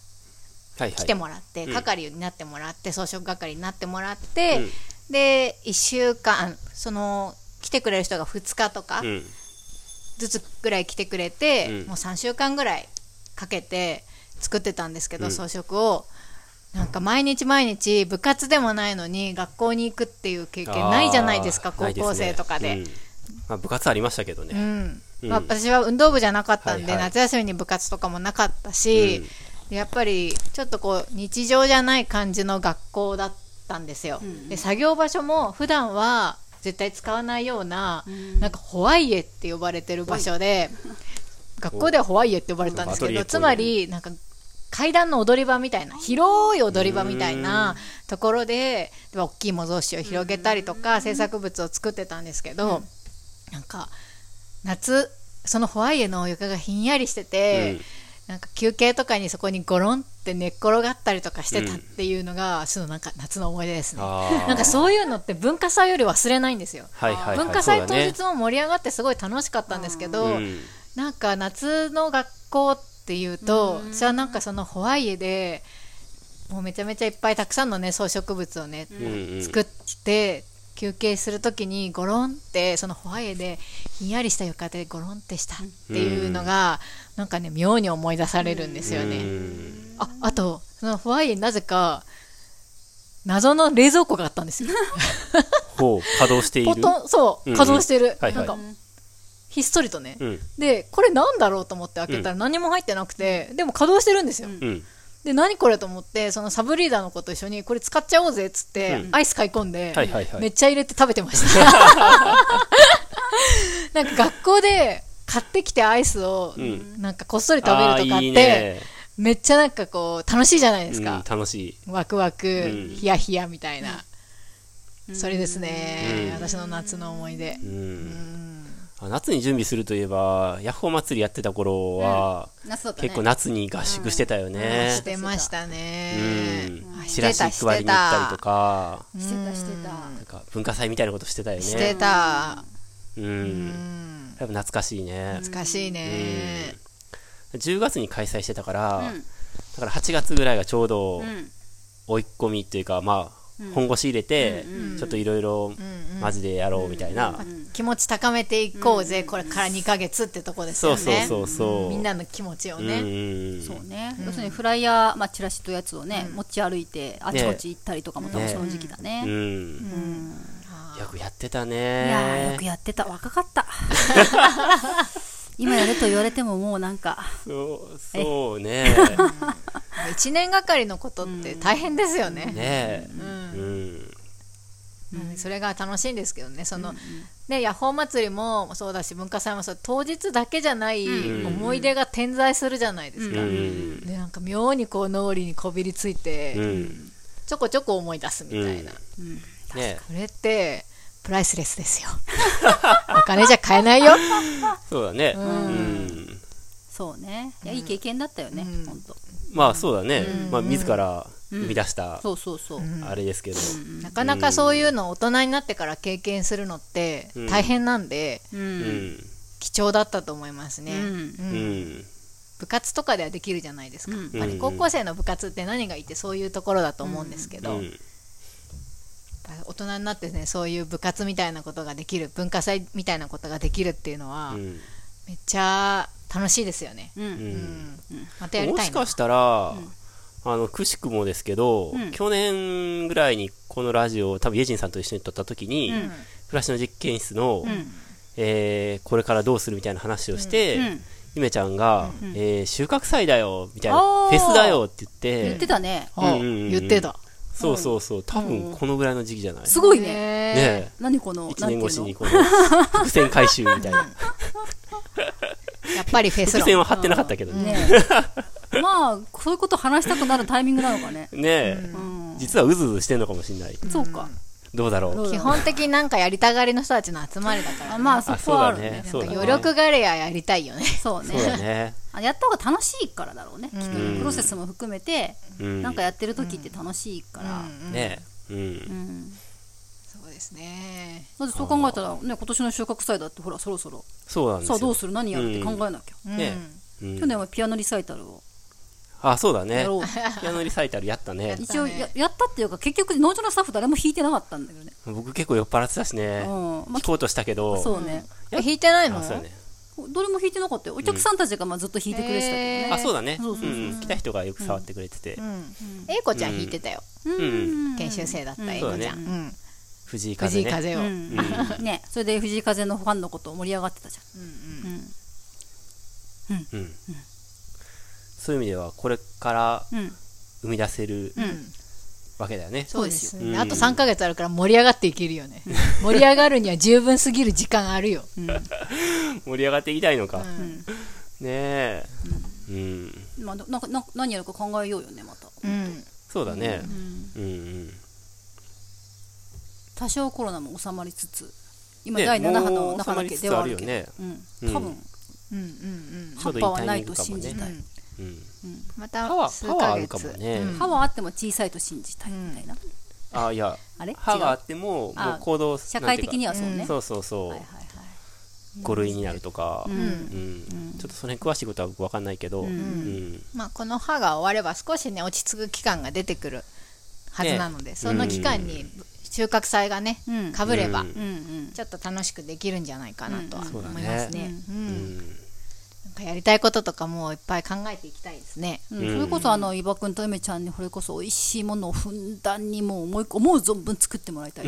うはいはい。来てもらって、うん。係になってもらって装飾係になってもらって、で1週間その来てくれる人が2日とかうん。ずつぐらい来てくれて、うんもう3週間ぐらいかけて作ってたんですけど、うん装飾をなんか毎日毎日部活でもないのに学校に行くっていう経験ないじゃないですか高校生とかで。ねうん。まあ、部活ありましたけどね、うん。うん。まあ、私は運動部じゃなかったんで、はいはい。夏休みに部活とかもなかったし、やっぱりちょっとこう日常じゃない感じの学校だったんですよ、で作業場所も普段は絶対使わないような、なんかホワイエって呼ばれてる場所で、学校ではホワイエって呼ばれたんですけどつまりなんか階段の踊り場みたいな広い踊り場みたいなところでで大きい模造紙を広げたりとか制作物を作ってたんですけど、なんか夏そのホワイエの床がひんやりしてて、なんか休憩とかにそこにゴロンって寝っ転がったりとかしてたっていうのが、そのなんか夏の思い出ですね。なんかそういうのって文化祭より忘れないんですよ。はいはいはい。文化祭当日も盛り上がってすごい楽しかったんですけど、うん。なんか夏の学校っていうと、私はなんかそのホワイエでもうめちゃめちゃいっぱいたくさんのね装飾物をね、うんうん。作って休憩するときにゴロンってそのホワイエでひんやりした床でゴロンってしたっていうのが、なんかね妙に思い出されるんですよね。うん。ああとそのハワイになぜか謎の冷蔵庫があったんですよ。ほう稼働している？ポトンそううんうん。稼働してる、はいはい。なんかひっそりとね、うん。でこれなんだろうと思って開けたら何も入ってなくて、でも稼働してるんですよ、うん。で何これと思ってそのサブリーダーの子と一緒にこれ使っちゃおうぜっつって、うん。アイス買い込んで、はいはいはい。めっちゃ入れて食べてました。*laughs* なんか学校で買ってきてアイスをん。なんかこっそり食べるとかって、いいね。めっちゃなんかこう楽しいじゃないですうんか、楽しい。ワクワク、ん。ヒヤヒヤみたいな、それですね、うん。私の夏の思い出、うん。あ夏に準備するといえばヤッホー祭りやってた頃は、夏だったね。結構夏に合宿してたよね。し、てましたね、うん。あチラシ配りに行ったりとか。してたしてた。なんか文化祭みたいなことしてたよね。してた、うん、うん、やっぱ懐かしいね、懐かしいね、10月に開催してたから、うん。だから8月ぐらいがちょうどうん。追い込みっていうかまあ本腰入れて、ちょっといろいろマジでやろうみたいな、気持ち高めていこうぜ、これから2ヶ月ってとこですそうよねそうそう。そう、みんなの気持ちをうんね、うん。そうね、要するにフライヤー、まあ、チラシとやつをね、持ち歩いてあちこち行ったりとかも多分その時期だね。うん。よくやってたいねやーよくやってた。若かった *laughs* 今やれと言われてももうなんか。そうそうね。1年がかりのことって大変ですよね、ねうん。うん。それが楽しいんですけどね。その、ねヤッホー祭りもそうだし文化祭もそう当日だけじゃない思い出が点在するじゃないですか、うん。でなんか妙にこう脳裏にこびりついて、うん。ちょこちょこ思い出すみたいな、ねこれってプライスレスですよ。*laughs* お金じゃ買えないよ。そうだね。うん。そうね。いやいい経験だったよね、ほん。とまあそうだね。まあ自ら生み出したそうそうそう、あれですけど。なかなかそういうのを大人になってから経験するのって大変なんで、うんうん。貴重だったと思いますね、うん。うん。部活とかではできるじゃないですか、うん。やっぱり高校生の部活って何がいいってそういうところだと思うんですけど、うん大人になってねそういう部活みたいなことができる文化祭みたいなことができるっていうのは、うん。めっちゃ楽しいですよね、うん。うん。またやりたいな。もしかしたら、あのくしくもですけど、ん。去年ぐらいにこのラジオを多分イェジンさんと一緒に撮った時に、ん。暮らしの実験室の、ん。えーこれからどうするみたいな話をして、うん。ゆめちゃんが、えー収穫祭だよみたいなフェスだよって言って言ってたね。あうんうんうん。言ってた、そうそう。そう多分このぐらいの時期じゃない、すごいね。ねね何この1年越しにこの伏線回収みたいな。やっぱりフェス伏論線は張ってなかったけどね。*laughs* まあそういうこと話したくなるタイミングなのかね。ねえ、実はうずうずしてんのかもしれない。そうかどうだろう。基本的になんかやりたがりの人たちの集まりだから、あまあそこはあるね。ねそうだね。余力があれややりたいよね。そうね。そうだね。*laughs* あやった方が楽しいからだろうね。きっとねプロセスも含めてうん。なんかやってる時って楽しいから。ねえうんうん。そうですね。だってそう考えたらね今年の収穫祭だってほらそろそろ。そうなんですよ。さあどうする？何やるって考えなきゃ。ね。うん。去年はピアノリサイタルをあそうだね。やろう。ピアノリサイタルやったね。一応ややったっていうか結局農場のスタッフ誰も弾いてなかったんだけどね。僕結構酔っ払ってたしね。うん。まあ聞こうとしたけど。そうね。え弾いてないの？あそうだね。どれも弾いてなかったよ。お客さんたちがまあずっと弾いてくれてたけどね。あそうだね。そうそうそうう。ん来た人がよく触ってくれてて。英子ちゃん弾いてたよ、うん。研修生だった英子ちゃん、そううん。藤井風ね。藤井風を、うん。ねそれで藤井風のファンのこと盛り上がってたじゃそういう意味ではこれからんうん。生み出せるわけだよね。そうですよね、うん。あと3ヶ月あるから盛り上がっていけるよね。盛り上がるには十分すぎる時間あるよ、盛り上がっていきたいのか。ねえ。うん。まあなな何やるか考えようよねまた。うん、そうだね。うん。うん多少コロナも収まりつつ今ね第7波ものう中だけではあるけど。収まりつつうん。多分。うんうんうん。葉っぱはないと信じたいうん。また歯は数歯はあるヶ月かもね。歯はあっても小さいと信じたいみたいな。あいや。あれ？歯があってももあう行動社会的にははそうね。そうそうそう。はいはいはい。5類になるとか。ううん。ん。ちょっとその辺詳しいことは僕分かんないけど。うん。まあ、この歯が終われば少しね落ち着く期間が出てくるはずなので、その期間に収穫祭がね、うん。かぶれば、ちょっと楽しくできるんじゃないかなとは思いますね。ね。ううん。んなんかやりたいこととかもいっぱい考えていきたいですね。うん。それこそあの伊庭君と梅ちゃんにこれこそ美味しいものをふんだんにもう思い思う存分作ってもらいたい。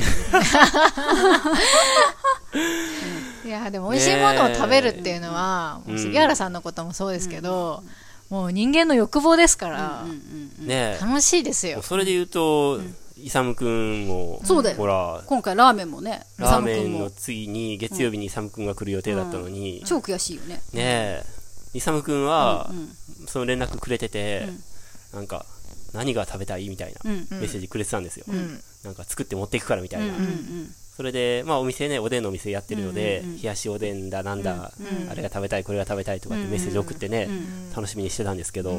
いやでも美味しいものを食べるっていうのは、もう杉原さんのこともそうですけど、もう人間の欲望ですから、ねえ。楽しいですよ。それで言うと、イサムくんも、そうだよ。ほら、今回ラーメンもねラーメンの次に月曜日にイサムくんが来る予定だったのに、超悔しいよね。ねえ、イサムくんは、うんその連絡くれてて、なんか、何が食べたいみたいなうんメッセージくれてたんですよ。ん。なんか作って持っていくからみたいな。それで、まあお店ね、おでんのお店やってるので、冷やしおでんだなんだ、あれが食べたい、これが食べたいとかってメッセージ送ってね、楽しみにしてたんですけど、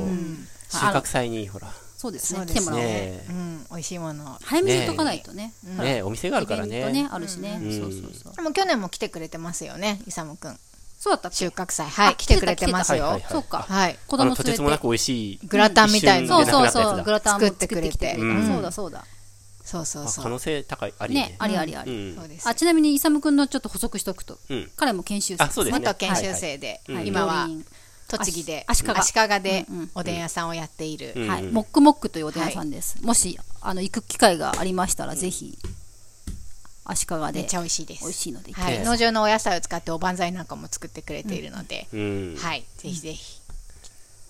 収穫祭にほら、そうですね。来てもらおうね。うん、美味しいものを。早めに言っとかないとね。え、ねえお店があるからイベントねね。あるしね。ん。そうそうそう。でも去年も来てくれてますよね、イサムくん。そうだった収穫祭。はい、来てくれてますよ。そうか。はい。子供連れて。とてつもなく美味しい。グラタンみたいな。そうそうそう。グラタンも作ってくれて。そうだそうだ。そうそうそう。あ可能性高い、ありね。ね。ありありあうりん。そうです。あちなみにイサム君のちょっと補足しておくと。うん。彼も研修生あそうですね。元研修生で、はいはい。今は栃木で、足利。足利でおでん屋さんをやっている。うんはい、モックモックというおでん屋さんです、もしあの行く機会がありましたら、ぜひ足利で。めっちゃ美味しいです。美味しいので、はい、ええ農場のお野菜を使っておばんざいなんかも作ってくれているので、うん。はい、ぜひぜひ。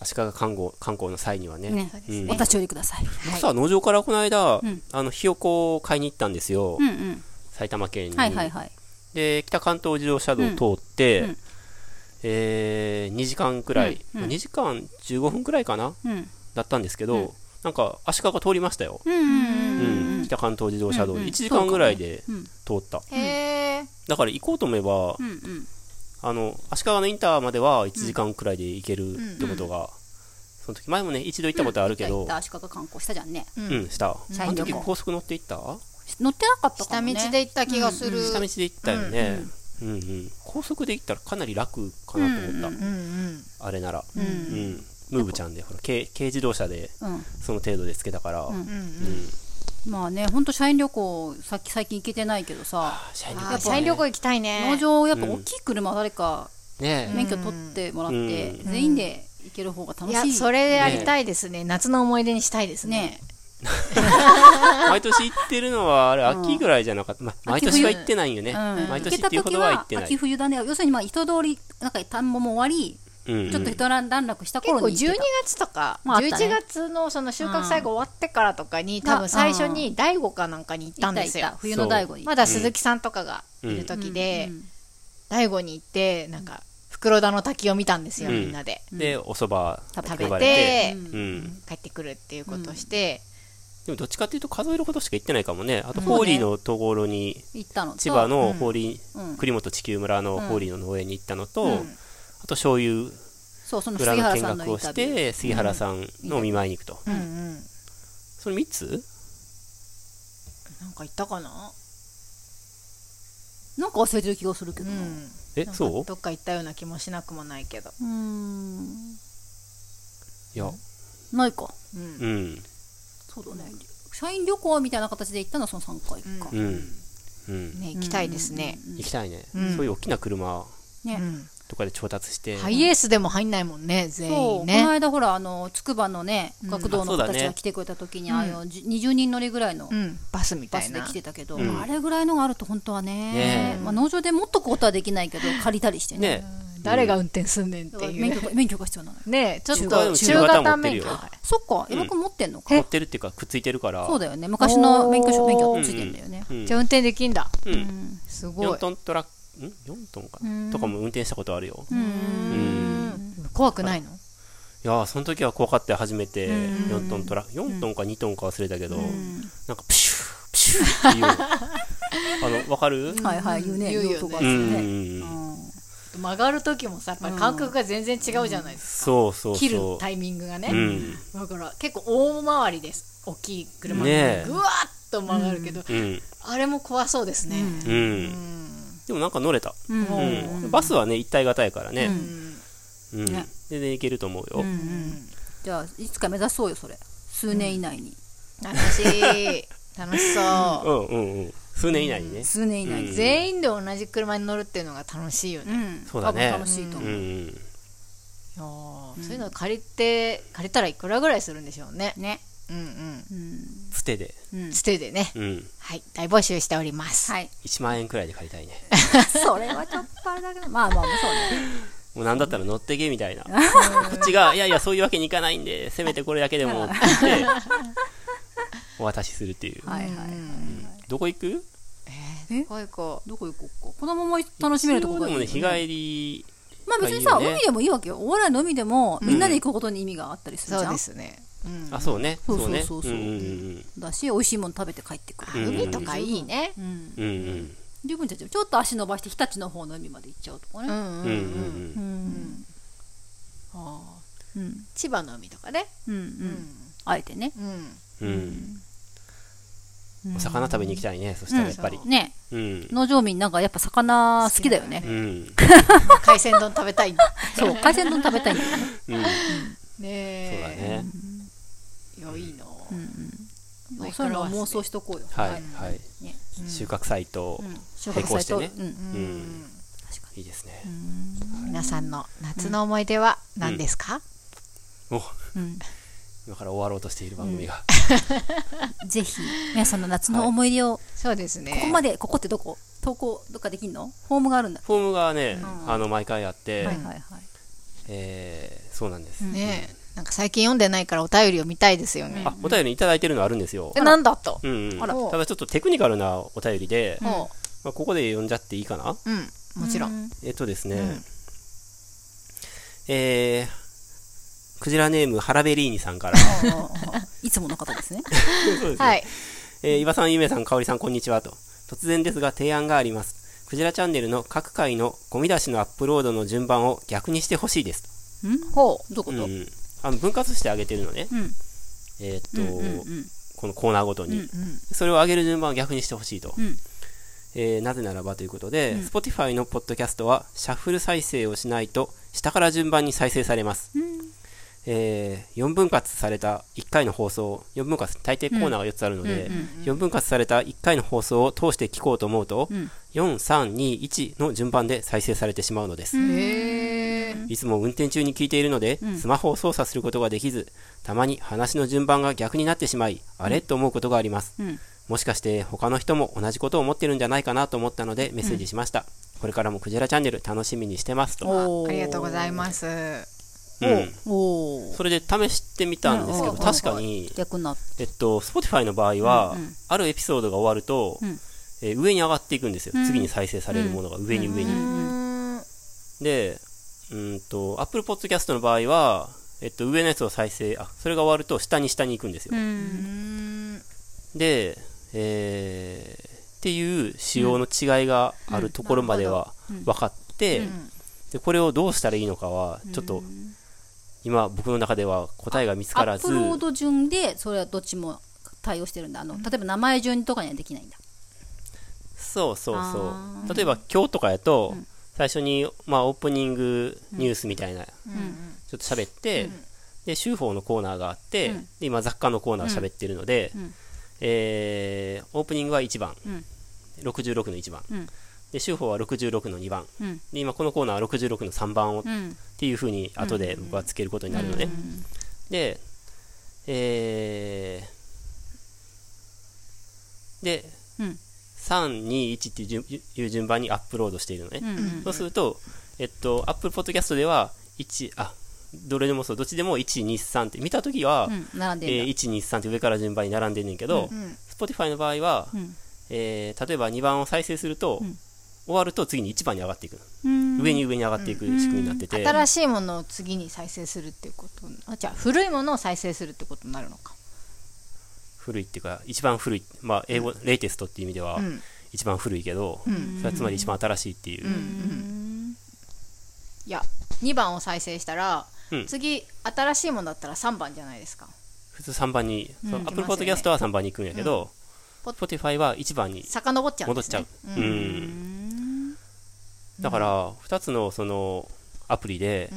足利観光観光の際にはね。ね。うんお立ち寄りください、はい。さあ、農場からこの間ん、あの、ひよこを買いに行ったんですよ。う。んうん。埼玉県に。はいはいはい。で、北関東自動車道を通って、うんえー、2時間くらい、うんうん。2時間15分くらいかな。うん。だったんですけど、なんか足利通りましたよ。うんうんうんうん、北関東自動車道。でうんうん。1時間ぐらいでうん通った。へえ。だから行こうと思えば、うんうん。あの、足利のインターまでは1時間くらいで行けるってことが、その時前もね、一度行ったことあるけど。行っ、た足利観光したじゃんね。うん、した。あの時高速乗って行った？乗ってなかったか下道もねで行った気がする。下道で行ったよね。うんうん。高速で行ったらかなり楽かなと思った。うんうん。あれなら。うんうん。ムーブちゃんで、ほら、軽軽自動車でうんその程度でつけたから、うん。うんうん。まあねほんと社員旅行さっき最近行けてないけどさ社員旅行社員旅行行きたいね。農場やっぱ大きい車誰かね免許取ってもらってう全員で行ける方が楽しいいや、それでやりたいですね。夏の思い出にしたいですね。ね *laughs* 毎年行ってるのは、あれ、秋ぐらいじゃなかった。ま、毎年は行ってないよね。うん。毎年っていうほ時はどは行ってない。秋。冬だね。要するにまあ人通りなんか田んぼも終わりうん。ちょっと一段落した結構12頃に行ってた。月とか、まああったね。11月のその収穫祭が終わってからとかに、多分最初に大悟かなんかに行ったんですよ。冬の大悟に。まだ鈴木さんとかがいる時で、大悟に行って、なんか、袋田の滝を見たんですよ、うん。みんなで。で、お蕎麦食べれて。帰ってくるっていうことをして、でもどっちかっていうと数えるほどしか行ってないかもね。あと、ホーリーのところに、行ったの？と千葉のホーリー、うん。栗本地球村のホーリーの農園に行ったのと、うん。あと醤油そうその蔵の見杉原さんの学をしインタビュー。て、杉原さんのお見舞いに行くと。うんうん。その3つ？なんか行ったかな？なんか忘れてる気がするけどな。うん。え、なんかそう？どっか行ったような気もしなくもないけど。うーん。いや、ないか。うん。うん。そうだね社員旅行みたいな形で行ったのはその3回かうん。うん。ね、行きたいですね。行きたいね。うんそういう大きな車ねうんとかで調達して。ハイエースでも入んないもんね、全そう、員このね。間ほらあの筑波のね学童の子たちが来てくれた時に、あのじ20人乗りぐらいのうん、バスみたバスでいな。来てたけど、うんあれぐらいのがあると本当はねねえまあ、農場で持っとくことはできないけど借りたりしてねね。誰が運転すんねんっていう。免許が免許が必要なのよ。ねちょっと中中型免許。が。そっか岩君持ってんのか、持ってるっていうか、くっついてるから。そうだよね。昔の免許証免許ついてんだよね、うん。じゃあ運転できんだ。うん。4すごい。トントラック、ん ?4 トンかな？とかも運転したことあるよ。うん。うん。怖くないの？いやー、その時は怖かった初めて。4トントラ、4トンか2トンか忘れたけど、なんかプシュー、プシューっていう。*laughs* あの、わかる？はいはい言うね。言うよねと曲がる時もさ、やっぱり感覚が全然違うじゃないですか。そうそうそう。切るタイミングがね。うん。だから結構大回りです。大きい車ねえぐわっと曲がるけど、うん。あれも怖そうですね。うん。でもなんか乗れた。うん。バスはね、一体型やからね。うんうん。ね全然いけると思うよ。じゃあいつか目指そうよそれ数年以内に、楽しい。楽しそう。うんうんうん。数年以内にね。数年以内に、うん。全員で同じ車に乗るっていうのが楽しいよね。うん。そうだね。多分楽しいとう。思う、ん。いやーそういうの借りて借りたらいくらぐらいするんでしょうね。ね。うんうん。つてで、うんうん。つてでね。うん、はい。大募集しております。はい。1万円くらいで借りたいね。*laughs* それはちょっとあれだけど。まあまあまあそうね。もうなんだったら乗ってけみたいな。こっちがいやいやそういうわけにいかないんでせめてこれだけでもって言ってお渡しするっていう、はいはいどこ行く？こういう？こどこ行こうか？子供も楽しめるとこがいい一応でもねよ日帰り。まあ別にさ、がいいよね。海でもいいわけよ。お笑いの海でもみんなで行くことに意味があったりするじゃん、そうですね。うん。あそうね。そうそうねそうそう。そううんうんだし美味しいもの食べて帰ってくる、う。ん。海とかいいねうん、うん。うん。うん。十分じゃちょっと足伸ばして日立の方の海まで行っちゃうとかねうん。うん。うん。うん。うん。うん。あーうん。千葉の海とかねうん。うん。あえてねうん。うんお魚食べに行きたいねそしたらやっぱり。ね。うん。農場民なんかやっぱ魚好きだよね。うん。海鮮丼食べたい。そう海鮮丼食べたい。んだよねうん。ねそうえだね。いやいいな。まあそういうのは妄想しとこうよ。はいはい。ね。収穫祭とうん。収並穫祭と、行してね。うん。うん。いいですね。皆さんの夏の思い出は何ですか？お。うん今から終わろうとしている番組が。*laughs* ぜひ皆さんの夏の思い出を、そうですね。ここまでここってどこ？投稿どっかできんの？フォームがあるんだ。フォームがねうん。あの毎回あってはいはいはい。えーそうなんです。ねえ。なんか最近読んでないからお便りを見たいですよね。あお便りいただいてるのあるんですよ。えなんだと？うんうん。あら。ただちょっとテクニカルなお便りでもまあここで読んじゃっていいかな？ううん。もちろん。えっとですね、うん。えー、クジラネームハラベリーニさんから、*laughs* いつもの方ですね *laughs* そうですねはいえー、岩さん、ゆめさん、かおりさん、こんにちはと。突然ですが提案があります。クジラチャンネルの各回のゴミ出しのアップロードの順番を逆にしてほしいですほうどういうこと、と。うん、あの分割してあげてるのね。うんえーっと、うんうんこのコーナーごとに。うんそれを上げる順番を逆にしてほしいと。うんえーなぜならばということで、Spotify のポッドキャストはシャッフル再生をしないと下から順番に再生されます。え4分割された1回の放送、4分割、大抵コーナーが4つあるので、4分割された1回の放送を通して聞こうと思うと、ん。4、3、2、1の順番で再生されてしまうのです。いつも運転中に聞いているので、スマホを操作することができず、たまに話の順番が逆になってしまい、あれ？と思うことがあります。うん。もしかして他の人も同じことを思ってるんじゃないかなと思ったのでメッセージしました。これからもクジラチャンネル楽しみにしてます。と。ありがとうございますうん、それで試してみたんですけど、うん。確かに、えっと、Spotify の場合は、あるエピソードが終わると、うん。えー上に上がっていくんですよ、うん。次に再生されるものが上に上に。うん。で、うんと、Apple Podcast の場合は、えっと、上のやつを再生、あ、それが終わると下に下に行くんですよ。うん。で、えーっていう仕様の違いがあるところまでは分かって、でこれをどうしたらいいのかは、ちょっと、今僕の中では答えが見つからず。アップ、ロード順でそれはどっちも対応してるんだ。あの例えば名前順とかにはできないんだ。そうそうあそう。例えば今日とかやと、最初に、まあ、オープニングニュースみたいな、ちょっと喋って、で、週報のコーナーがあって、うん。で今雑貨のコーナー喋ってるので、ん。えーオープニングは1番、うん。66の1番、うんで、週報は66の2番、うん。で、今このコーナーは66の3番を、っうん。ていう風に後で僕はつけることになるのね。で、えーで、うん。3、2、1っていう順いう順番にアップロードしているのね。うんそうすると、えっと、Apple Podcast では、1、あ、どれでもそう、どっちでも1、2、3って。見たときは、うんえーるんだ。1、2、3って上から順番に並んでんねんけど、Spotify の場合は、うん。えー例えば2番を再生すると、ん終わると次に1番に上がっていく。うん。上に上に上がっていく仕組みになってて、新しいものを次に再生するっていうことあじゃあ古いものを再生するってことになるのか。古いっていうか、一番古い、まあ、英語、レイテストっていう意味では、ん。一番古いけど、それはつまり一番新しいっていう。いや2番を再生したら、うん。次新しいものだったら3番じゃないですか。普通3番に、そう行き Apple ますよね。Podcast は3番に行くんやけど、ポ Spotify は1番に遡っちゃうん戻っちゃう。うん。だから、2つのそのアプリで、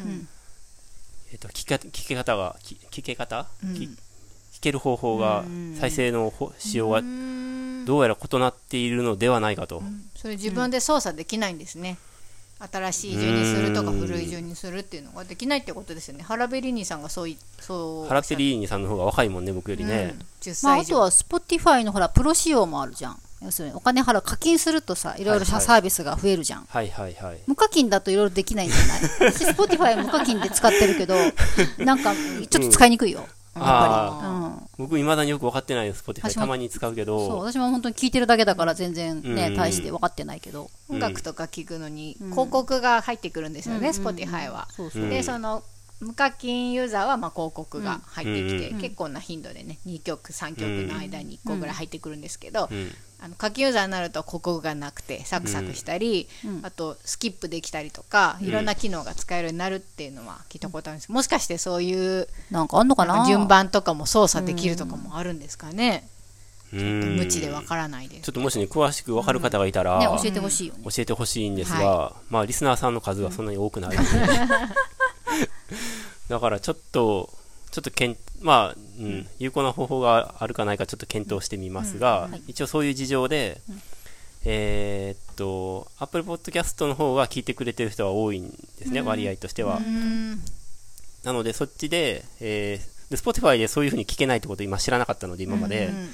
えっと、聞きか聞き方が、聞聞け方、聞聞ける方法が、再生のほ仕様がどうやら異なっているのではないかと。それ自分で操作できないんですね、新しい順にするとか古い順にするっていうのができないってことですよね。ハラベリーニさんがそういそうハラペリーニさんの方が若いもんね僕よりね、うん、10まあ、あとは Spotify のほらプロ仕様もあるじゃん要するにお金払う課金するとさいろいろサービスが増えるじゃん、はいはいはい。無課金だといろいろできないんじゃない私 Spotify 無課金で使ってるけど *laughs* なんかちょっと使いにくいよ、やっぱり、うん、僕いまだによく分かってないよ Spotify 私も。たまに使うけそうど私も本当に聞いてるだけだから全然ね、うん。大して分かってないけど、音楽とか聞くのに広告が入ってくるんですよね、うん。Spotify は。そうそう、うんでその無課金ユーザーはまあ広告が入ってきて、うん結構な頻度でね2曲3曲の間に1個ぐらい入ってくるんですけど、うん。あの課金ユーザーになると広告がなくてサクサクしたり、うん。あとスキップできたりとかいろんな機能が使えるようになるっていうのは聞いたことあるんです。もしかしてそういうなんかあんのかな？順番とかも操作できるとかもあるんですかね、うん。無知でわからないです。ちょっともしね詳しく分かる方がいたら、ね教えてほしい教えてほしいんですが、まあリスナーさんの数はそんなに多くないので、*laughs* *laughs* だからちょっとちょっとけんまあ、うん、有効な方法があるかないかちょっと検討してみますが、一応そういう事情で、えーっと Apple Podcast の方は聞いてくれてる人は多いんですね、割合としては、うん。なのでそっちで,、えーで Spotify でそういうふうに聞けないってことを今知らなかったので今まで、うん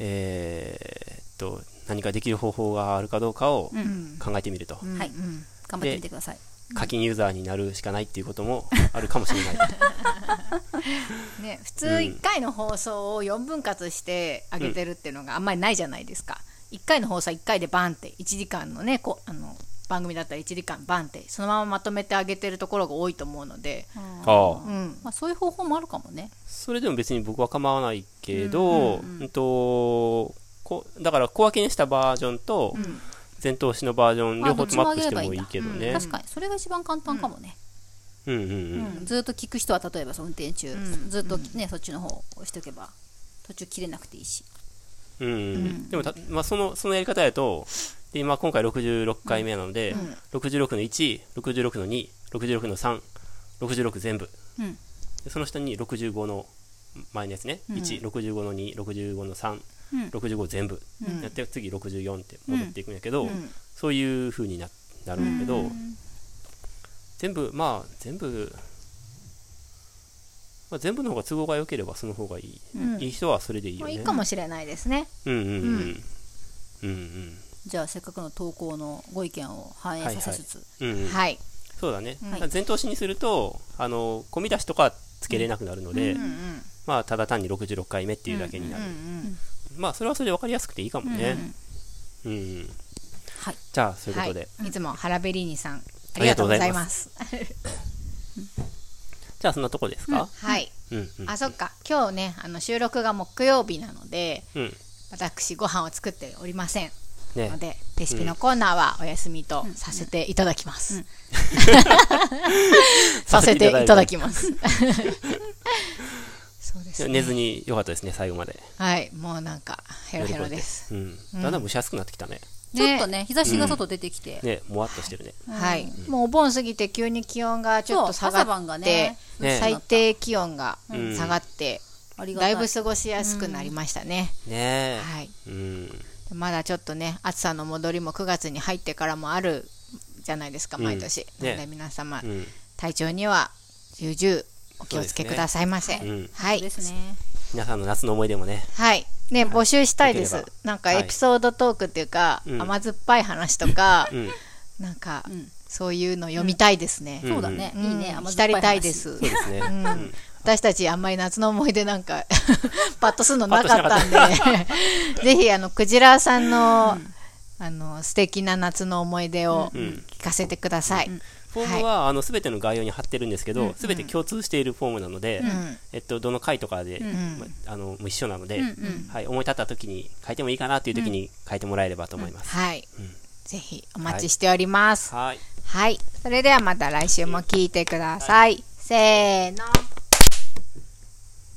えーっと何かできる方法があるかどうかをうん。考えてみると、うん。はい。うん頑張ってみてください課金ユーザーになるしかないっていうこともあるかもしれない。*laughs* ね、普通1回の放送を4分割して上げてるっていうのがあんまりないじゃないですか、1回の放送は1回でバンって1時間のねこあの番組だったら1時間バンってそのまままとめてあげてるところが多いと思うので、ああうん、まあ、そういう方法もあるかもね。それでも別に僕は構わないけど、うんとこだから小分けにしたバージョンと前頭詞のバージョンあ両方ともアップしてもいいけどね。確かに。それが一番簡単かもね、うんうんうん。うん。ずっと聞く人は例えばその運転中、ん。ずっとね、そっちの方を押しておけば途中切れなくていいし。うんうんでもた、まあ、そのそのやり方だとで今今回66回目なので、66の166の266の366全部、うん。でその下に65の前のやつね、165の265の3、うん65全部、やって次64って戻っていくんやけど、そういう風にななるんだけど、全部まあ全部、まあ、全部の方が都合が良ければその方がいい、いい人はそれでいいよね。まあいいかもしれないですね。うんうんうん。うん。うんじゃあせっかくの投稿のご意見を反映させつつ、はい、そうだね、はい前頭詞にするとあの込み出しとかつけれなくなるので、まあただ単に66回目っていうだけになる、まあそれはそれで分かりやすくていいかもね。うん、うん。はい。じゃあそういうはいことで、、い。つもハラベリーニさんあありがとうございます。じゃあそんなとこですか、はい、うんうんあそっか。今日ねあの収録が木曜日なのでうん。私ご飯を作っておりません。ね。のでレシピのコーナーはお休みとさせていただきます、*laughs* させていただきますですね。寝ずによかったですね最後まで。はいもうなんかヘロヘロです。うん、だんだん蒸し暑くなってきたね。ちょっとね日差しが外出てきて、ねもわっとしてるね、はい、もうお盆過ぎて急に気温がちょっと下がって、がねね。最低気温がん。下がって、だいぶ過ごしやすくなりましたね、ね。え、はい。うん。まだちょっとね暑さの戻りも9月に入ってからもあるじゃないですかうん。毎年、ね。なので皆様、うん。体調には重々お気をつけくださいませ、ね。うん。はい。ですね。皆さんの夏の思い出もね。はい。ね募集したいです。なんかエピソードトークっていうか、うん。甘酸っぱい話とか、うん。なんか、ん。そういうの読みたいですね、うん。そうだね、うん。いいね。甘酸っぱ浸りたいです。そうですね、うん。私たちあんまり夏の思い出なんか *laughs* パッとするのなかったんで。*laughs* ぜひあのクジラさんの、あの素敵な夏の思い出を聞かせてください、フォームは、あの全ての概要に貼ってるんですけど、すべて共通しているフォームなので、ん。えっと、どの回とかで、まあの一緒なので、はい、思い立った時に書いてもいいかなっていう時に書いてもらえればと思います。はい、ぜひお待ちしております。はい。はい、それではまた来週も聞いてください、せーの